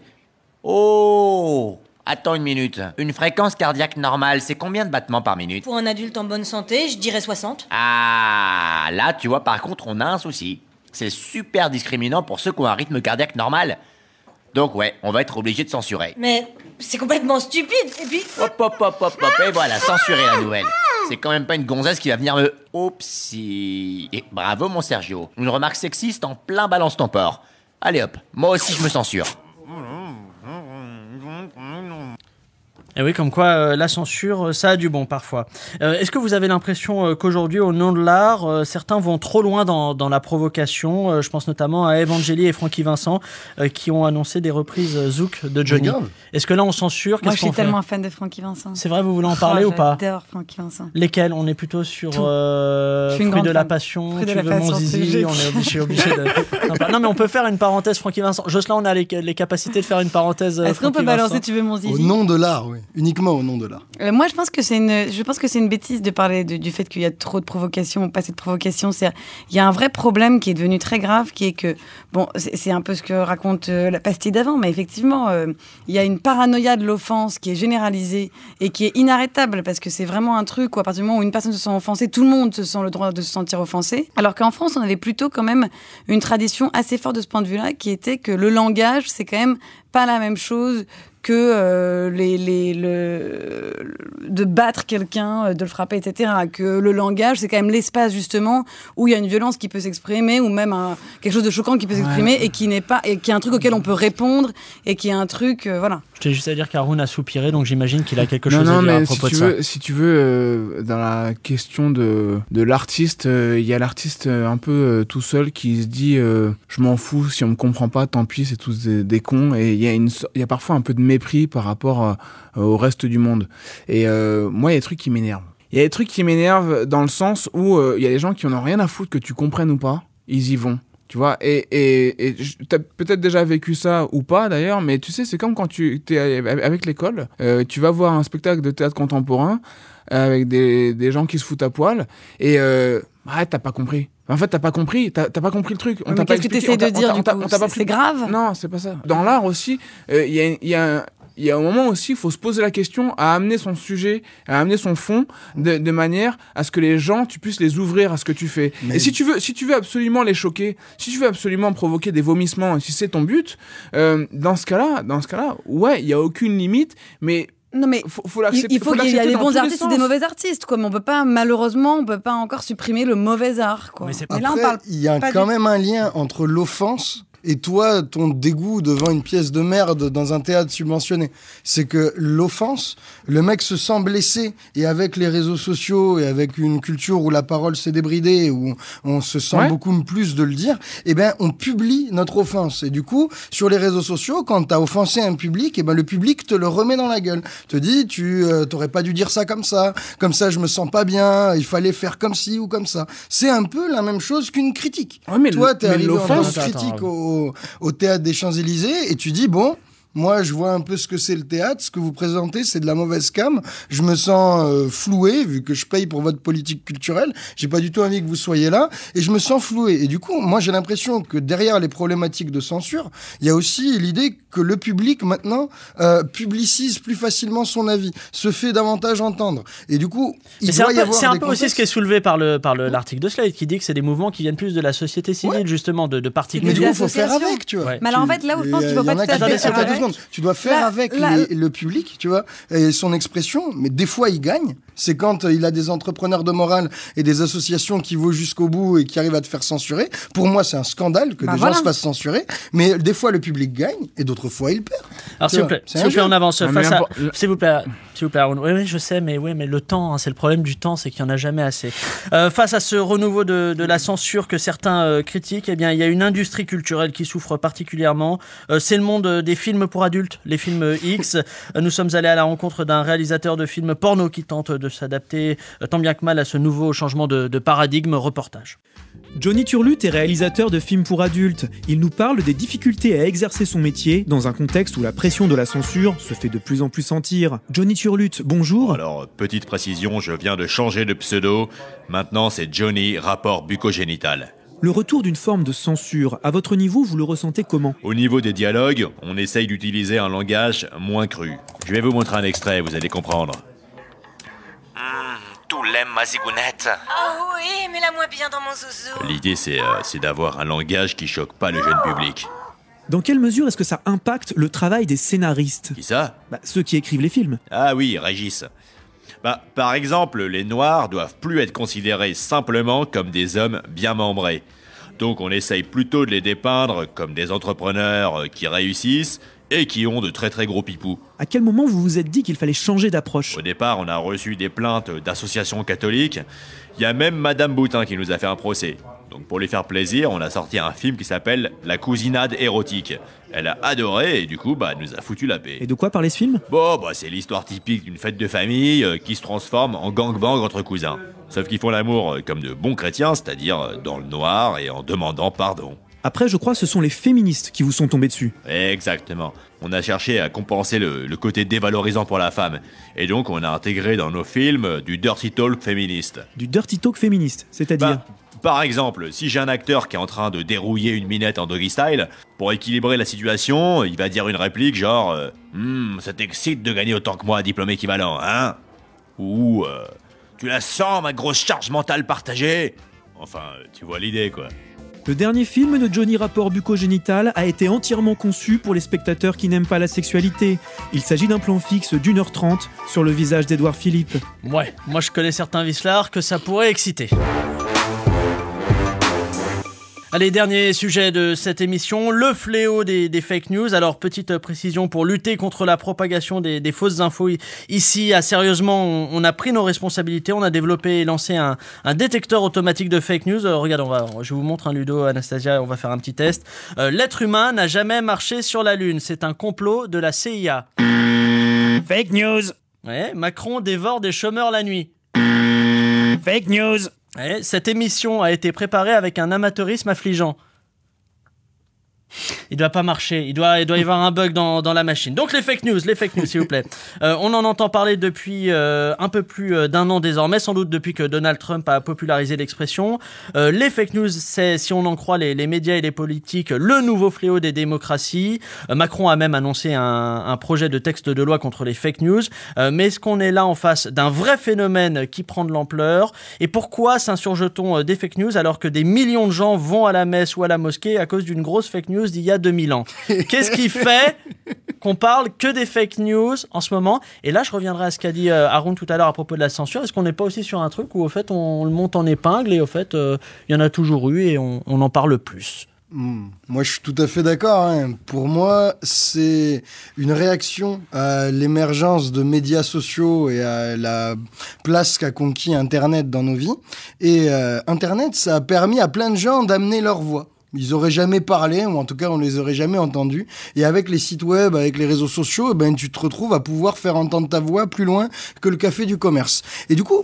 Oh Attends une minute. Une fréquence cardiaque normale, c'est combien de battements par minute? Pour un adulte en bonne santé, je dirais 60. Ah, là, tu vois, par contre, on a un souci. C'est super discriminant pour ceux qui ont un rythme cardiaque normal. Donc ouais, on va être obligé de censurer. Mais c'est complètement stupide. Et puis... Hop, hop, hop, hop, hop, et voilà, censurer la nouvelle. C'est quand même pas une gonzesse qui va venir me... Oupsie. Et bravo, mon Sergio. Une remarque sexiste en plein balance ton porc. Allez hop, moi aussi je me censure. Et oui, comme quoi euh, la censure, euh, ça a du bon parfois. Euh, Est-ce que vous avez l'impression euh, qu'aujourd'hui, au nom de l'art, euh, certains vont trop loin dans, dans la provocation Euh, Je pense notamment à Evangélie et Francky Vincent euh, qui ont annoncé des reprises euh, Zouk de Johnny. Est-ce que là on censure? Moi, je suis tellement fan de Francky Vincent. C'est vrai, vous voulez en parler Oh, ou pas? J'adore Francky Vincent. Lesquels? On est plutôt sur euh, Fruit de la. Passion, Fruit de Tu la veux mon Passion, zizi, on est obligé, obligé de... non, mais on peut faire une parenthèse Francky Vincent. Jocelyn, on a les, les capacités de faire une parenthèse Est-ce qu'on peut balancer Vincent Tu veux mon Au zizi nom de l'art, oui. Uniquement au nom de l'art. Euh, moi, je pense que c'est une, je pense que c'est une bêtise de parler de- du fait qu'il y a trop de provocation ou pas assez de provocation. C'est, il y a un vrai problème qui est devenu très grave, qui est que, bon, c'est c'est un peu ce que raconte euh, la pastille d'avant, mais effectivement, euh, il y a une paranoïa de l'offense qui est généralisée et qui est inarrêtable parce que c'est vraiment un truc où à partir du moment où une personne se sent offensée, tout le monde se sent le droit de se sentir offensé. Alors qu'en France, on avait plutôt quand même une tradition assez forte de ce point de vue-là, qui était que le langage, c'est quand même pas la même chose que euh, les, les, le, de battre quelqu'un, euh, de le frapper, etc. Que le langage, c'est quand même l'espace justement où il y a une violence qui peut s'exprimer, ou même un- quelque chose de choquant qui peut s'exprimer et qui n'est pas, et qui est un truc auquel on peut répondre et qui est un truc, euh, voilà. Je t'ai juste à dire qu'Haroun a soupiré, donc j'imagine qu'il a quelque non, chose non, à dire mais à si propos tu, de ça. veux, si tu veux, euh, dans la question de, de l'artiste, euh, il y a l'artiste euh, un peu euh, tout seul qui se dit Je m'en fous, si on me comprend pas, tant pis, c'est tous des, des cons. Et il y, a une y a parfois un peu de mépris par rapport au reste du monde. Et moi, il y a des trucs qui m'énervent. Il y a des trucs qui m'énervent dans le sens où il y a des gens qui en ont rien à foutre que tu comprennes ou pas, ils y vont. Tu vois, et, et, t'as peut-être déjà vécu ça ou pas d'ailleurs, mais tu sais, c'est comme quand tu es avec l'école, euh, tu vas voir un spectacle de théâtre contemporain euh, avec des, des gens qui se foutent à poil, et euh, ouais, t'as pas compris. En fait, t'as pas compris, t'as pas compris le truc. On Mais qu'est-ce que t'essayes de dire, C'est- grave Non, c'est pas ça. Dans l'art aussi, euh, il y a, il y a un- il y a un moment aussi, il faut se poser la question à amener son sujet, à amener son fond, de, de manière à ce que les gens, tu puisses les ouvrir à ce que tu fais. Mais- Et si tu veux, si tu veux absolument les choquer, si tu veux absolument provoquer des vomissements, et si c'est ton but, euh, dans ce cas-là, dans ce cas-là, ouais, il y a aucune limite, mais Non mais faut, faut il, faut qu'il y ait des bons artistes et des mauvais artistes. Mais on peut pas, malheureusement, on peut pas encore supprimer le mauvais art, quoi. Mais c'est Mais là, on parle il y a quand du- même un lien entre l'offense et toi, ton dégoût devant une pièce de merde dans un théâtre subventionné. C'est que l'offense, le mec se sent blessé et avec les réseaux sociaux et avec une culture où la parole s'est débridée, où on se sent Ouais. beaucoup plus de le dire, eh ben, on publie notre offense. Et du coup, sur les réseaux sociaux, quand t'as offensé un public, eh ben, le public te le remet dans la gueule. Te dit, tu euh, t'aurais pas dû dire ça comme ça, comme ça je me sens pas bien, il fallait faire comme ci ou comme ça. C'est un peu la même chose qu'une critique. Ouais, mais Toi, t'es arrivé en Attends, critique attends. au, au théâtre des Champs-Élysées et tu dis, bon, Moi, je vois un peu ce que c'est le théâtre. Ce que vous présentez, c'est de la mauvaise cam. Je me sens euh, floué, vu que je paye pour votre politique culturelle. J'ai pas du tout envie que vous soyez là. Et je me sens floué. Et du coup, moi, j'ai l'impression que derrière les problématiques de censure, il y a aussi l'idée que le public, maintenant, euh, publicise plus facilement son avis, se fait davantage entendre. Et du coup, il Mais c'est doit un y peu, avoir c'est un des peu aussi ce qui est soulevé par le par le- l'article de Slade qui dit que c'est des mouvements qui viennent plus de la société civile justement de, de Mais particuliers. du coup, il faut faire avec, tu vois. Ouais. Mais alors, en fait, là où je pense qu'il euh, faut y pas tout à fait faire avec. Secondes. Tu dois faire avec les- le public, tu vois, et son expression. Mais des fois, il gagne. C'est quand euh, il a des entrepreneurs de morale et des associations qui vont jusqu'au bout et qui arrivent à te faire censurer. Pour moi, c'est un scandale que Bah des voilà. gens se fassent censurer. Mais des fois, le public gagne et d'autres fois, il perd. Alors s'il vous plaît, s'il vous plaît, on avance face à, s'il vous plaît, s'il vous plaît, Aaron. Oui, oui, je sais, mais oui, mais le temps, hein, c'est le problème du temps, c'est qu'il y en a jamais assez. Euh, face à ce renouveau de, de la censure que certains euh, critiquent, eh bien, il y a une industrie culturelle qui souffre particulièrement. Euh, c'est le monde des films pour adultes, les films X. Nous sommes allés à la rencontre d'un réalisateur de films porno qui tente de s'adapter euh, tant bien que mal à ce nouveau changement de, de paradigme. Reportage. Johnny Turlut est réalisateur de films pour adultes. Il nous parle des difficultés à exercer son métier dans un contexte où la pression de la censure se fait de plus en plus sentir. Johnny Turlut, bonjour. Alors, petite précision, je viens de changer de pseudo. Maintenant, c'est Johnny, rapport bucogénital. Le retour d'une forme de censure, à votre niveau, vous le ressentez comment? Au niveau des dialogues, on essaye d'utiliser un langage moins cru. Je vais vous montrer un extrait, vous allez comprendre. Tout l'aime, ma zigounette. Oh oui, mais la moi bien dans mon zouzou. L'idée, c'est euh, c'est d'avoir un langage qui choque pas le jeune public. Dans quelle mesure est-ce que ça impacte le travail des scénaristes? Qui ça? Bah, Ceux qui écrivent les films. Ah oui, Régis. Bah, par exemple, les Noirs doivent plus être considérés simplement comme des hommes bien membrés. Donc on essaye plutôt de les dépeindre comme des entrepreneurs euh, qui réussissent et qui ont de très très gros pipous. À quel moment vous vous êtes dit qu'il fallait changer d'approche? Au départ, on a reçu des plaintes d'associations catholiques. Il y a même Madame Boutin qui nous a fait un procès. Donc pour lui faire plaisir, on a sorti un film qui s'appelle La cousinade érotique. Elle a adoré et du coup, bah, elle nous a foutu la paix. Et de quoi parler ce film? Bon, bah, c'est l'histoire typique d'une fête de famille euh, qui se transforme en gangbang entre cousins. Sauf qu'ils font l'amour euh, comme de bons chrétiens, c'est-à-dire euh, dans le noir et en demandant pardon. Après, je crois que ce sont les féministes qui vous sont tombés dessus. Exactement. On a cherché à compenser le, le côté dévalorisant pour la femme. Et donc, on a intégré dans nos films du dirty talk féministe. Du dirty talk féministe, c'est-à-dire? Bah, par exemple, si j'ai un acteur qui est en train de dérouiller une minette en doggy style, pour équilibrer la situation, il va dire une réplique genre euh, Hmm, ça t'excite de gagner autant que moi un diplôme équivalent, hein? Ou euh, Tu la sens, ma grosse charge mentale partagée? Enfin, tu vois l'idée, quoi. Le dernier film de Johnny Rapport bucogénital a été entièrement conçu pour les spectateurs qui n'aiment pas la sexualité. Il s'agit d'un plan fixe d'une heure trente sur le visage d'Edouard Philippe. Ouais, moi je connais certains vislards que ça pourrait exciter. Allez, dernier sujet de cette émission, le fléau des, des fake news. Alors, petite précision pour lutter contre la propagation des, des fausses infos. Ici, à sérieusement, on, on a pris nos responsabilités. On a développé et lancé un, un détecteur automatique de fake news. Euh, regarde, on va, je vous montre un Ludo, Anastasia, on va faire un petit test. Euh, L'être humain n'a jamais marché sur la Lune. C'est un complot de la CIA. Fake news Ouais, Macron dévore des chômeurs la nuit. Fake news Ouais, cette émission a été préparée avec un amateurisme affligeant. Il doit pas marcher, il doit, il doit y avoir un bug dans, dans la machine. Donc les fake news, les fake news s'il vous plaît. Euh, on en entend parler depuis euh, un peu plus euh, d'un an désormais, sans doute depuis que Donald Trump a popularisé l'expression. Euh, les fake news, c'est, si on en croit les, les médias et les politiques, le nouveau fléau des démocraties. Macron a même annoncé un, un projet de texte de loi contre les fake news. Mais est-ce qu'on est là en face d'un vrai phénomène qui prend de l'ampleur? Et pourquoi s'insurge-t-on des fake news alors que des millions de gens vont à la messe ou à la mosquée à cause d'une grosse fake news d'il y a 2000 ans Qu'est-ce qui fait qu'on parle que des fake news en ce moment? Et là, je reviendrai à ce qu'a dit euh, Aaron tout à l'heure à propos de la censure. Est-ce qu'on n'est pas aussi sur un truc où au fait on, le monte en épingle et au fait euh, il y en a toujours eu et on, en parle plus? Hmm. Moi, je suis tout à fait d'accord. hein. Pour moi, c'est une réaction à l'émergence de médias sociaux et à la place qu'a conquis Internet dans nos vies. Et euh, Internet, ça a permis à plein de gens d'amener leur voix. Ils auraient jamais parlé, ou en tout cas on les aurait jamais entendus. Et avec les sites web, avec les réseaux sociaux, eh ben tu te retrouves à pouvoir faire entendre ta voix plus loin que le café du commerce. Et du coup,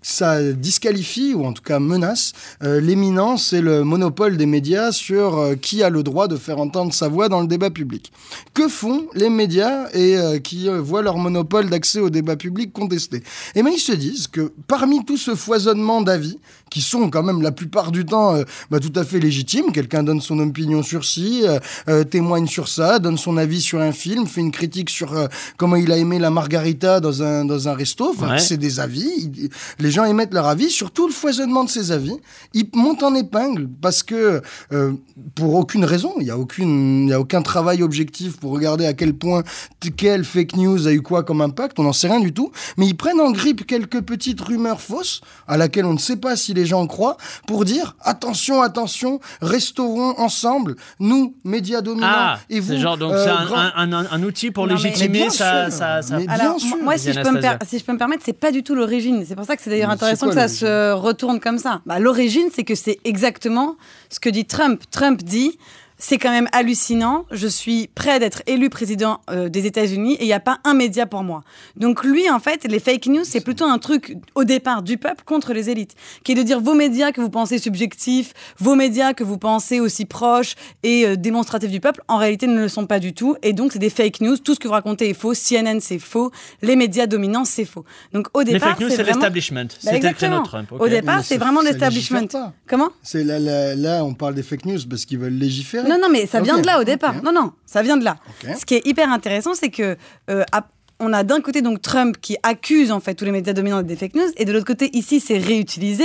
ça disqualifie ou en tout cas menace euh, l'éminence et le monopole des médias sur euh, qui a le droit de faire entendre sa voix dans le débat public. Que font les médias et euh, qui voient leur monopole d'accès au débat public contesté? Eh bien, ils se disent que parmi tout ce foisonnement d'avis, qui sont quand même la plupart du temps bah, tout à fait légitimes, quelqu'un donne son opinion sur ci, euh, euh, témoigne sur ça, donne son avis sur un film, fait une critique sur euh, comment il a aimé la margarita dans un, dans un resto, enfin, Ouais. c'est des avis, les gens émettent leur avis sur tout le foisonnement de ces avis, ils montent en épingle parce que euh, pour aucune raison, il n'y a, aucune, il y a aucun travail objectif pour regarder à quel point quelle fake news a eu quoi comme impact, on n'en sait rien du tout, mais ils prennent en grippe quelques petites rumeurs fausses à laquelle on ne sait pas si les gens croient pour dire attention, attention, restaurons ensemble, nous, médias dominants, Ah, et vous. c'est genre donc euh, c'est un, grands- un- un- un outil pour Non, légitimer Mais bien sa, sûr, sa, sa- mais Alors, bien sûr. moi, si je, peux me si je peux me permettre, c'est pas du tout l'origine. C'est pour ça que c'est d'ailleurs intéressant que ça se retourne comme ça. Bah, l'origine, c'est que c'est exactement ce que dit Trump. Trump dit. C'est quand même hallucinant. Je suis prêt d'être élu président euh, des États-Unis et il n'y a pas un média pour moi. Donc lui, en fait, les fake news, c'est plutôt un truc au départ du peuple contre les élites, qui est de dire vos médias que vous pensez subjectifs, vos médias que vous pensez aussi proches et euh, démonstratifs du peuple, en réalité ne le sont pas du tout. Et donc c'est des fake news. Tout ce que vous racontez est faux. CNN c'est faux. Les médias dominants c'est faux. Donc au Les départ, fake news, c'est vraiment- l'establishment. Bah, exactement. Trump. Au départ, c'est vraiment l'establishment. Comment? C'est là, là, là, on parle des fake news parce qu'ils veulent légiférer. Non, non, mais ça vient de là au départ. Non, non, ça vient de là. Ce qui est hyper intéressant, c'est que euh, on a d'un côté donc Trump qui accuse en fait tous les médias dominants des fake news, et de l'autre côté ici c'est réutilisé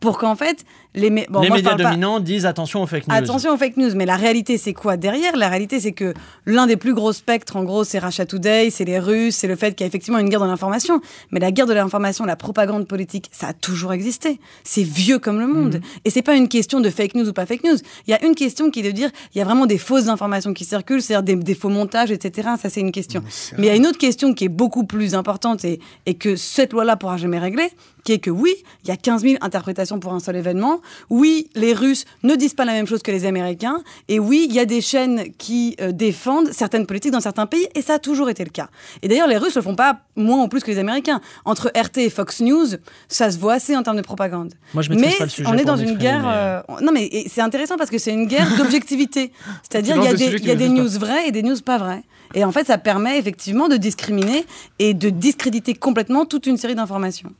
pour qu'en fait les, mé- bon, les moi, médias parle pas- dominants disent attention aux fake news. Attention aux fake news, mais la réalité c'est quoi derrière? La réalité c'est que l'un des plus gros spectres, en gros, c'est Russia Today, c'est les Russes, c'est le fait qu'il y a effectivement une guerre de l'information. Mais la guerre de l'information, la propagande politique, ça a toujours existé. C'est vieux comme le monde. Et c'est pas une question de fake news ou pas fake news. Il y a une question qui est de dire, il y a vraiment des fausses informations qui circulent, c'est-à-dire des, des faux montages, etc. Ça c'est une question. Mais il y a une autre question qui est beaucoup plus importante et, et que cette loi-là pourra jamais régler, qui est que oui, il y a 15 000 interprétations pour un seul événement. Oui, les Russes ne disent pas la même chose que les Américains. Et oui, il y a des chaînes qui euh, défendent certaines politiques dans certains pays, et ça a toujours été le cas. Et d'ailleurs, les Russes le font pas moins ou plus que les Américains. Entre RT et Fox News, ça se voit assez en termes de propagande. Moi, je mais pas le sujet on est dans une guerre. mais, euh, Non, mais c'est intéressant parce que c'est une guerre d'objectivité. C'est-à-dire, Tu il y a des y a des news vraies et des news pas vraies. Et en fait, ça permet effectivement de discriminer et de discréditer complètement toute une série d'informations.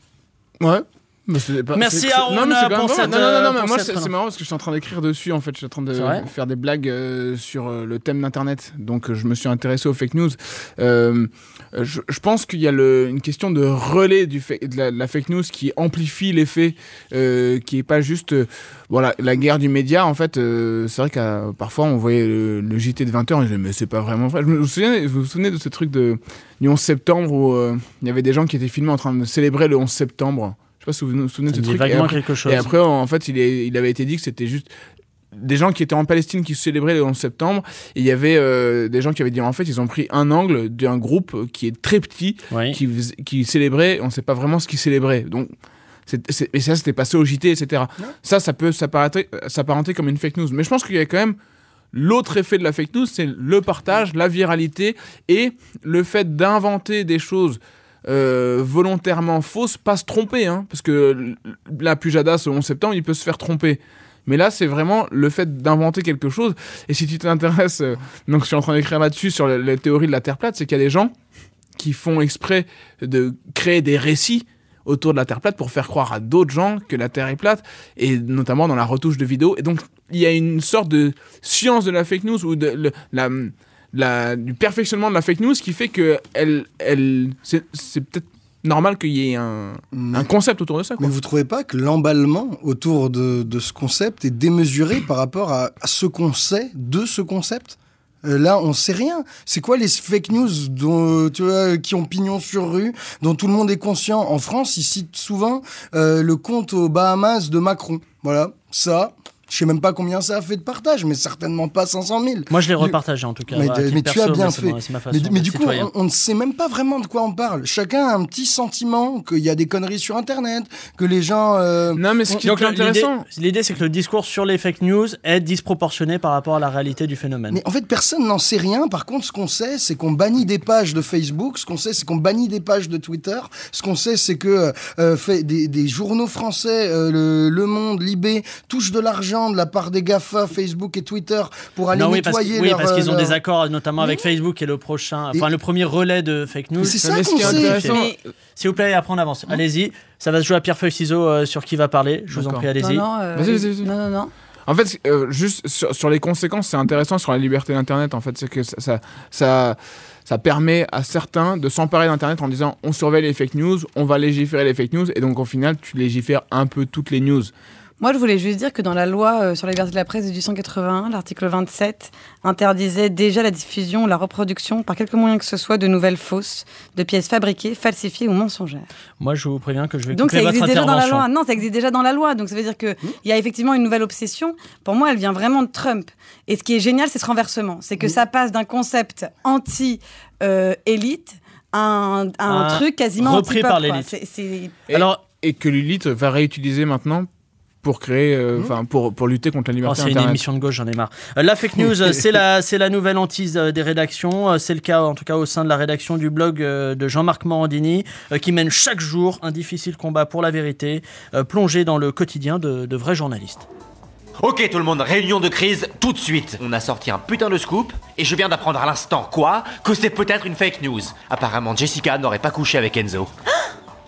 Ouais. Mais pas- Merci, quand même pour cette, Non, non, non, euh, mais moi c'est marrant parce que je suis en train d'écrire dessus en fait. Je suis en train de faire des blagues euh, sur euh, le thème d'internet. Donc euh, je me suis intéressé aux fake news. Je, je pense qu'il y a le- une question de relais du de, la, de la fake news qui amplifie l'effet, qui est pas juste voilà la guerre du média. En fait, c'est vrai qu'à parfois on voyait le, le JT de 20h et je disais, mais c'est pas vraiment vrai. Je me souviens, vous vous souvenez de ce truc de, du 11 septembre où il y avait des gens qui étaient filmés en train de célébrer le 11 septembre. Je sais pas si vous vous souvenez de ce truc. Et vaguement après- quelque chose. Et après, en fait, il, est, il avait été dit que c'était juste des gens qui étaient en Palestine qui célébraient le 11 septembre. Et il y avait euh, des gens qui avaient dit en fait, ils ont pris un angle d'un groupe qui est très petit, Oui. qui, célébrait, on ne sait pas vraiment ce qu'ils célébraient. Donc, c'est- et ça, c'était passé au JT, etc. Ça, ça peut s'apparenter s'apparenter comme une fake news. Mais je pense qu'il y a quand même l'autre effet de la fake news, c'est le partage, la viralité et le fait d'inventer des choses euh, volontairement fausses, pas se tromper. Hein, parce que la Pujadas, le 11 septembre, il peut se faire tromper. Mais là, c'est vraiment le fait d'inventer quelque chose. Et si tu t'intéresses, euh, donc je suis en train d'écrire là-dessus sur la, la théorie de la Terre plate, c'est qu'il y a des gens qui font exprès de créer des récits autour de la Terre plate pour faire croire à d'autres gens que la Terre est plate, et notamment dans la retouche de vidéos. Et donc, il y a une sorte de science de la fake news ou de la, la- du perfectionnement de la fake news qui fait que elle, elle, c'est peut-être normal qu'il y ait un, un concept autour de ça. Quoi. Mais vous trouvez pas que l'emballement autour de, de ce concept est démesuré par rapport à, à ce qu'on sait de ce concept? Euh, Là, on sait rien. C'est quoi les fake news dont, tu vois, qui ont pignon sur rue, dont tout le monde est conscient? En France, ils citent souvent euh, le compte aux Bahamas de Macron. Voilà, ça, Je sais même pas combien ça a fait de partage, mais certainement pas 500 000. Moi, je l'ai repartagé en tout cas. Mais, mais tu as bien mais fait. ma- c'est ma façon mais, du coup, on, on ne sait même pas vraiment de quoi on parle. Chacun a un petit sentiment qu'il y a des conneries sur Internet, que les gens. euh, Non, mais ce qui est intéressant. l'idée, c'est que le discours sur les fake news est disproportionné par rapport à la réalité du phénomène. Mais en fait, personne n'en sait rien. Par contre, ce qu'on sait, c'est qu'on bannit des pages de Facebook. Ce qu'on sait, c'est qu'on bannit des pages de Twitter. Ce qu'on sait, c'est que euh, fait, des, des journaux français, euh, le, Le Monde, Libé, touchent de l'argent de la part des GAFA, Facebook et Twitter pour aller non, oui, parce, nettoyer oui, leur, parce qu'ils ont euh, des accords, notamment avec Facebook et le prochain, enfin Et- le premier relais de fake news. C'est ça qu'on qui est sait. S'il vous plaît, après on avance. Allez-y, ça va se jouer à pierre feuille ciseaux euh, sur qui va parler. Je vous en prie, allez-y. non, euh, Vas-y, vas-y, vas-y. non, non, non. En fait, euh, juste sur, sur les conséquences, c'est intéressant sur la liberté d'Internet. En fait, c'est que ça, ça, ça, ça permet à certains de s'emparer d'Internet en disant on surveille les fake news, on va légiférer les fake news, et donc au final, tu légifères un peu toutes les news. Moi, je voulais juste dire que dans la loi euh, sur la liberté de la presse de 1881, l'article 27 interdisait déjà la diffusion ou la reproduction par quelque moyen que ce soit de nouvelles fausses, de pièces fabriquées, falsifiées ou mensongères. Moi, je vous préviens que je vais Donc couper ça votre existe déjà dans la loi. Non, ça existe déjà dans la loi. Donc ça veut dire qu'il y a effectivement une nouvelle obsession. Pour moi, elle vient vraiment de Trump. Et ce qui est génial, c'est ce renversement. C'est que ça passe d'un concept anti-élite à un, à un Un truc quasiment repris par l'élite. Alors- et que Lilith va réutiliser maintenant pour créer, euh, enfin, pour, pour lutter contre la Oh, liberté c'est une émission de gauche, j'en ai marre. Euh, La fake news, euh, c'est la, c'est la nouvelle hantise euh, des rédactions. Euh, C'est le cas, en tout cas, au sein de la rédaction du blog euh, de Jean-Marc Morandini, euh, qui mène chaque jour un difficile combat pour la vérité, euh, plongé dans le quotidien de, de vrais journalistes. Ok tout le monde, réunion de crise tout de suite. On a sorti un putain de scoop et je viens d'apprendre à l'instant quoi Que c'est peut-être une fake news. Apparemment Jessica n'aurait pas couché avec Enzo.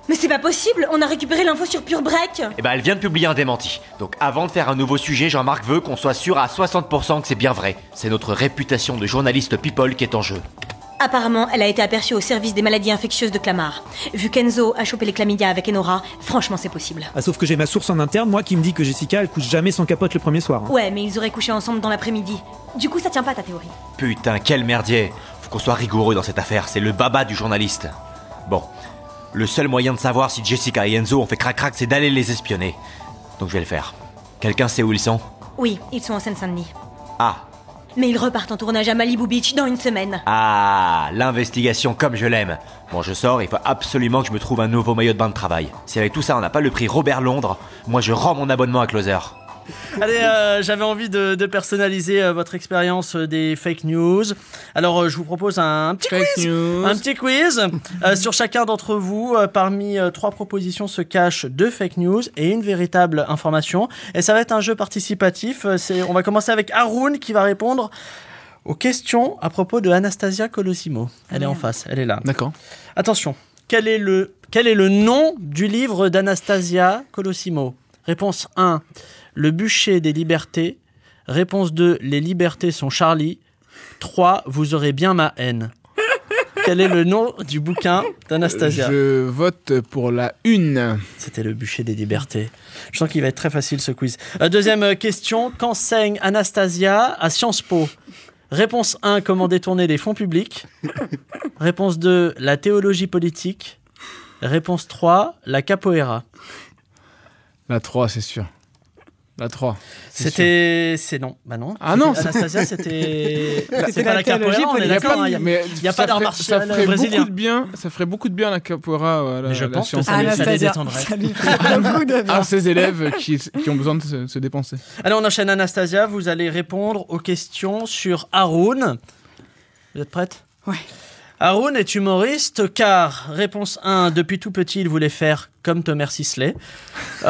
Mais c'est pas possible, on a récupéré l'info sur Pure Break. Et ben elle vient de publier un démenti. Donc avant de faire un nouveau sujet, Jean-Marc veut qu'on soit sûr à 60% que c'est bien vrai. C'est notre réputation de journaliste people qui est en jeu. Apparemment, elle a été aperçue au service des maladies infectieuses de Clamart. Vu qu'Enzo a chopé les chlamydia avec Enora, franchement c'est possible. Ah, sauf que j'ai ma source en interne, moi, qui me dit que Jessica, elle couche jamais sans capote le premier soir. hein. Ouais, mais ils auraient couché ensemble dans l'après-midi. Du coup, ça tient pas ta théorie. Putain, quel merdier. Faut qu'on soit rigoureux dans cette affaire, c'est le baba du journaliste. Bon, le seul moyen de savoir si Jessica et Enzo ont fait crac-crac, c'est d'aller les espionner. Donc je vais le faire. Quelqu'un sait où ils sont? Oui, ils sont en Seine-Saint-Denis. Ah, Mais ils repartent en tournage à Malibu Beach dans une semaine. ah, l'investigation comme je l'aime. Bon, je sors, il faut absolument que je me trouve un nouveau maillot de bain de travail. Si avec tout ça on n'a pas le prix Robert Londres, moi je rends mon abonnement à Closer. Allez, euh, j'avais envie de, de personnaliser euh, votre expérience euh, des fake news. Alors, euh, je vous propose un, petit Fake quiz. news. Un petit quiz. Euh, sur chacun d'entre vous, euh, parmi euh, trois propositions se cachent deux fake news et une véritable information. Et ça va être un jeu participatif. Euh, C'est, on va commencer avec Haroun qui va répondre aux questions à propos de Anastasia Colosimo. Elle est en face, elle est là. D'accord. Attention, quel est le, quel est le nom du livre d'Anastasia Colosimo? Réponse 1, Le bûcher des libertés. Réponse 2, Les libertés sont Charlie. 3, Vous aurez bien ma haine. Quel est le nom du bouquin d'Anastasia Je vote pour la une. C'était le bûcher des libertés. Je sens qu'il va être très facile ce quiz. Euh, deuxième euh, question, qu'enseigne Anastasia à Sciences Po? Réponse 1, comment détourner les fonds publics? Réponse 2, la théologie politique. Réponse 3, la capoeira. La 3, c'est sûr. La 3. c'est sûr. C'était. C'est non. Bah non. Ah non, Anastasia, c'était. C'était C'est pas la capoeira, on est Il y a d'accord. Il y a, pas d'art martial ferait brésilien. beaucoup de bien. Ça ferait beaucoup de bien la capoeira. euh, la, je pense que ça les- détendrait. à ces élèves qui, ont besoin de se, se dépenser. Allez, on enchaîne Anastasia. Vous allez répondre aux questions sur Haroun. Vous êtes prête? Ouais. Haroun est humoriste car, réponse 1, depuis tout petit, il voulait faire comme Thomas Sisley.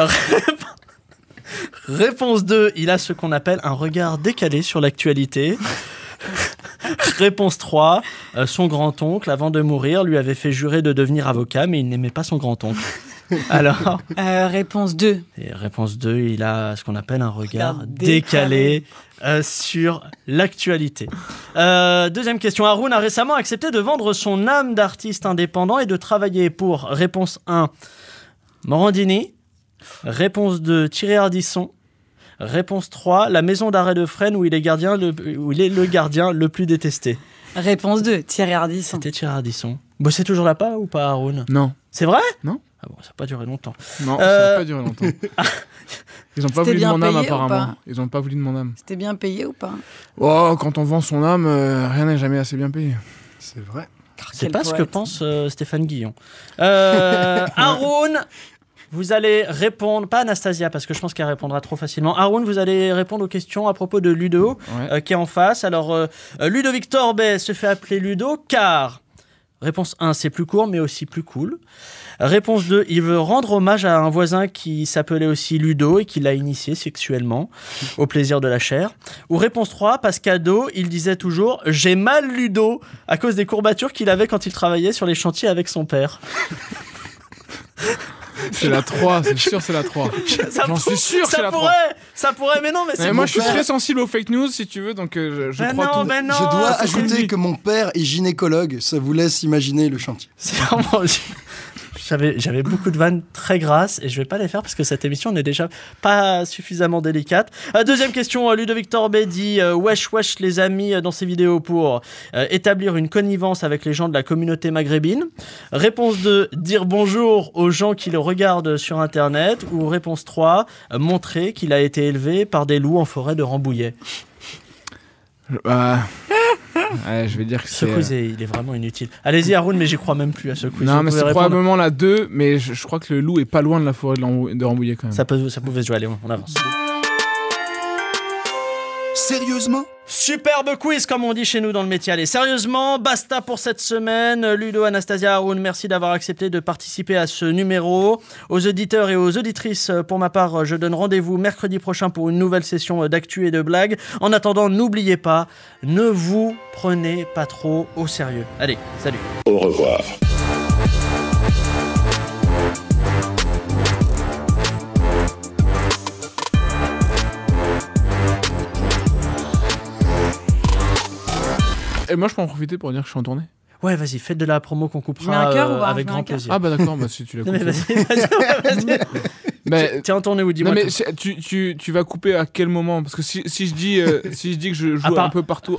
Rép- réponse 2, il a ce qu'on appelle un regard décalé sur l'actualité. Réponse 3, euh, son grand-oncle, avant de mourir, lui avait fait jurer de devenir avocat, mais il n'aimait pas son grand-oncle. Alors, Euh, réponse 2. et réponse 2, il a ce qu'on appelle un regard décalé euh, sur l'actualité. Euh, deuxième question. Haroun a récemment accepté de vendre son âme d'artiste indépendant et de travailler pour réponse 1, Morandini. Réponse 2, Thierry Ardisson. Réponse 3, la maison d'arrêt de Fresnes où il est, gardien le, où il est le gardien le plus détesté. Réponse 2. Thierry Ardisson. C'était Thierry Ardisson. Bon, c'est toujours là-bas ou pas, Haroun? Non. C'est vrai? Non. Ah bon, ça n'a pas duré longtemps. Non, ça Euh, n'a pas duré longtemps. Ils ont pas C'était voulu de bien mon âme payé ou apparemment. pas? Ils ont pas voulu de mon âme. C'était bien payé ou pas? Oh, quand on vend son âme, euh, rien n'est jamais assez bien payé. C'est vrai. C'est pas ce que pense euh, Stéphane Guillon. Euh, Haroun, vous allez répondre, pas Anastasia, parce que je pense qu'elle répondra trop facilement. Haroun, vous allez répondre aux questions à propos de Ludo, Ouais. euh, qui est en face. Alors, euh, euh, Ludovic Torbet se fait appeler Ludo car, réponse 1, c'est plus court, mais aussi plus cool. Réponse 2, il veut rendre hommage à un voisin qui s'appelait aussi Ludo et qui l'a initié sexuellement au plaisir de la chair. Ou réponse 3, parce qu'ado, il disait toujours J'ai mal Ludo à cause des courbatures qu'il avait quand il travaillait sur les chantiers avec son père. C'est la 3, c'est sûr, c'est la 3. Ça J'en suis sûr c'est la 3. pourrait, ça pourrait, mais non, mais c'est Mais moi, je suis très sensible aux fake news, si tu veux, donc euh, je, je Mais crois non, tout. mais non, Je dois ajouter que mon père est gynécologue. Ça vous laisse imaginer le chantier. C'est vraiment. J'avais, beaucoup de vannes très grasses et je vais pas les faire parce que cette émission n'est déjà pas suffisamment délicate. Euh, deuxième question, euh, Ludovic Torbet dit euh, Wesh wesh les amis dans ses vidéos pour établir une connivence avec les gens de la communauté maghrébine. Réponse 2, dire bonjour aux gens qui le regardent sur internet. Ou réponse 3, euh, montrer qu'il a été élevé par des loups en forêt de Rambouillet. Je- bah, ouais, je vais dire que Ce c'est. quiz, euh, est- il est vraiment inutile. Allez-y Haroun, mais j'y crois même plus à ce quiz. Non, mais c'est probablement la 2, mais je, je crois que le loup est pas loin de la forêt de, Rambouillet quand même. Ça, peut, ça pouvait se jouer, allez, on on avance. Sérieusement? Superbe quiz, comme on dit chez nous dans le métier. Allez, sérieusement, basta pour cette semaine. Ludo, Anastasia, Haroun, merci d'avoir accepté de participer à ce numéro. Aux auditeurs et aux auditrices, pour ma part, je donne rendez-vous mercredi prochain pour une nouvelle session d'actu et de blagues. En attendant, n'oubliez pas, ne vous prenez pas trop au sérieux. Allez, salut. Au revoir. Et moi, je peux en profiter pour dire que je suis en tournée. Ouais, vas-y, faites de la promo qu'on Je mets un coupera cœur ou euh, avec grand cœur plaisir. Ah bah d'accord, bah si tu l'as Non, mais coupé. vas-y, vas-y, vas-y. Mais- T'es en tournée ou dis-moi Non mais tu, tu, tu vas couper à quel moment? Parce que si, si je dis euh, si je dis que je joue part- un peu partout.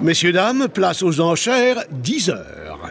Messieurs, dames, place aux enchères, 10 heures.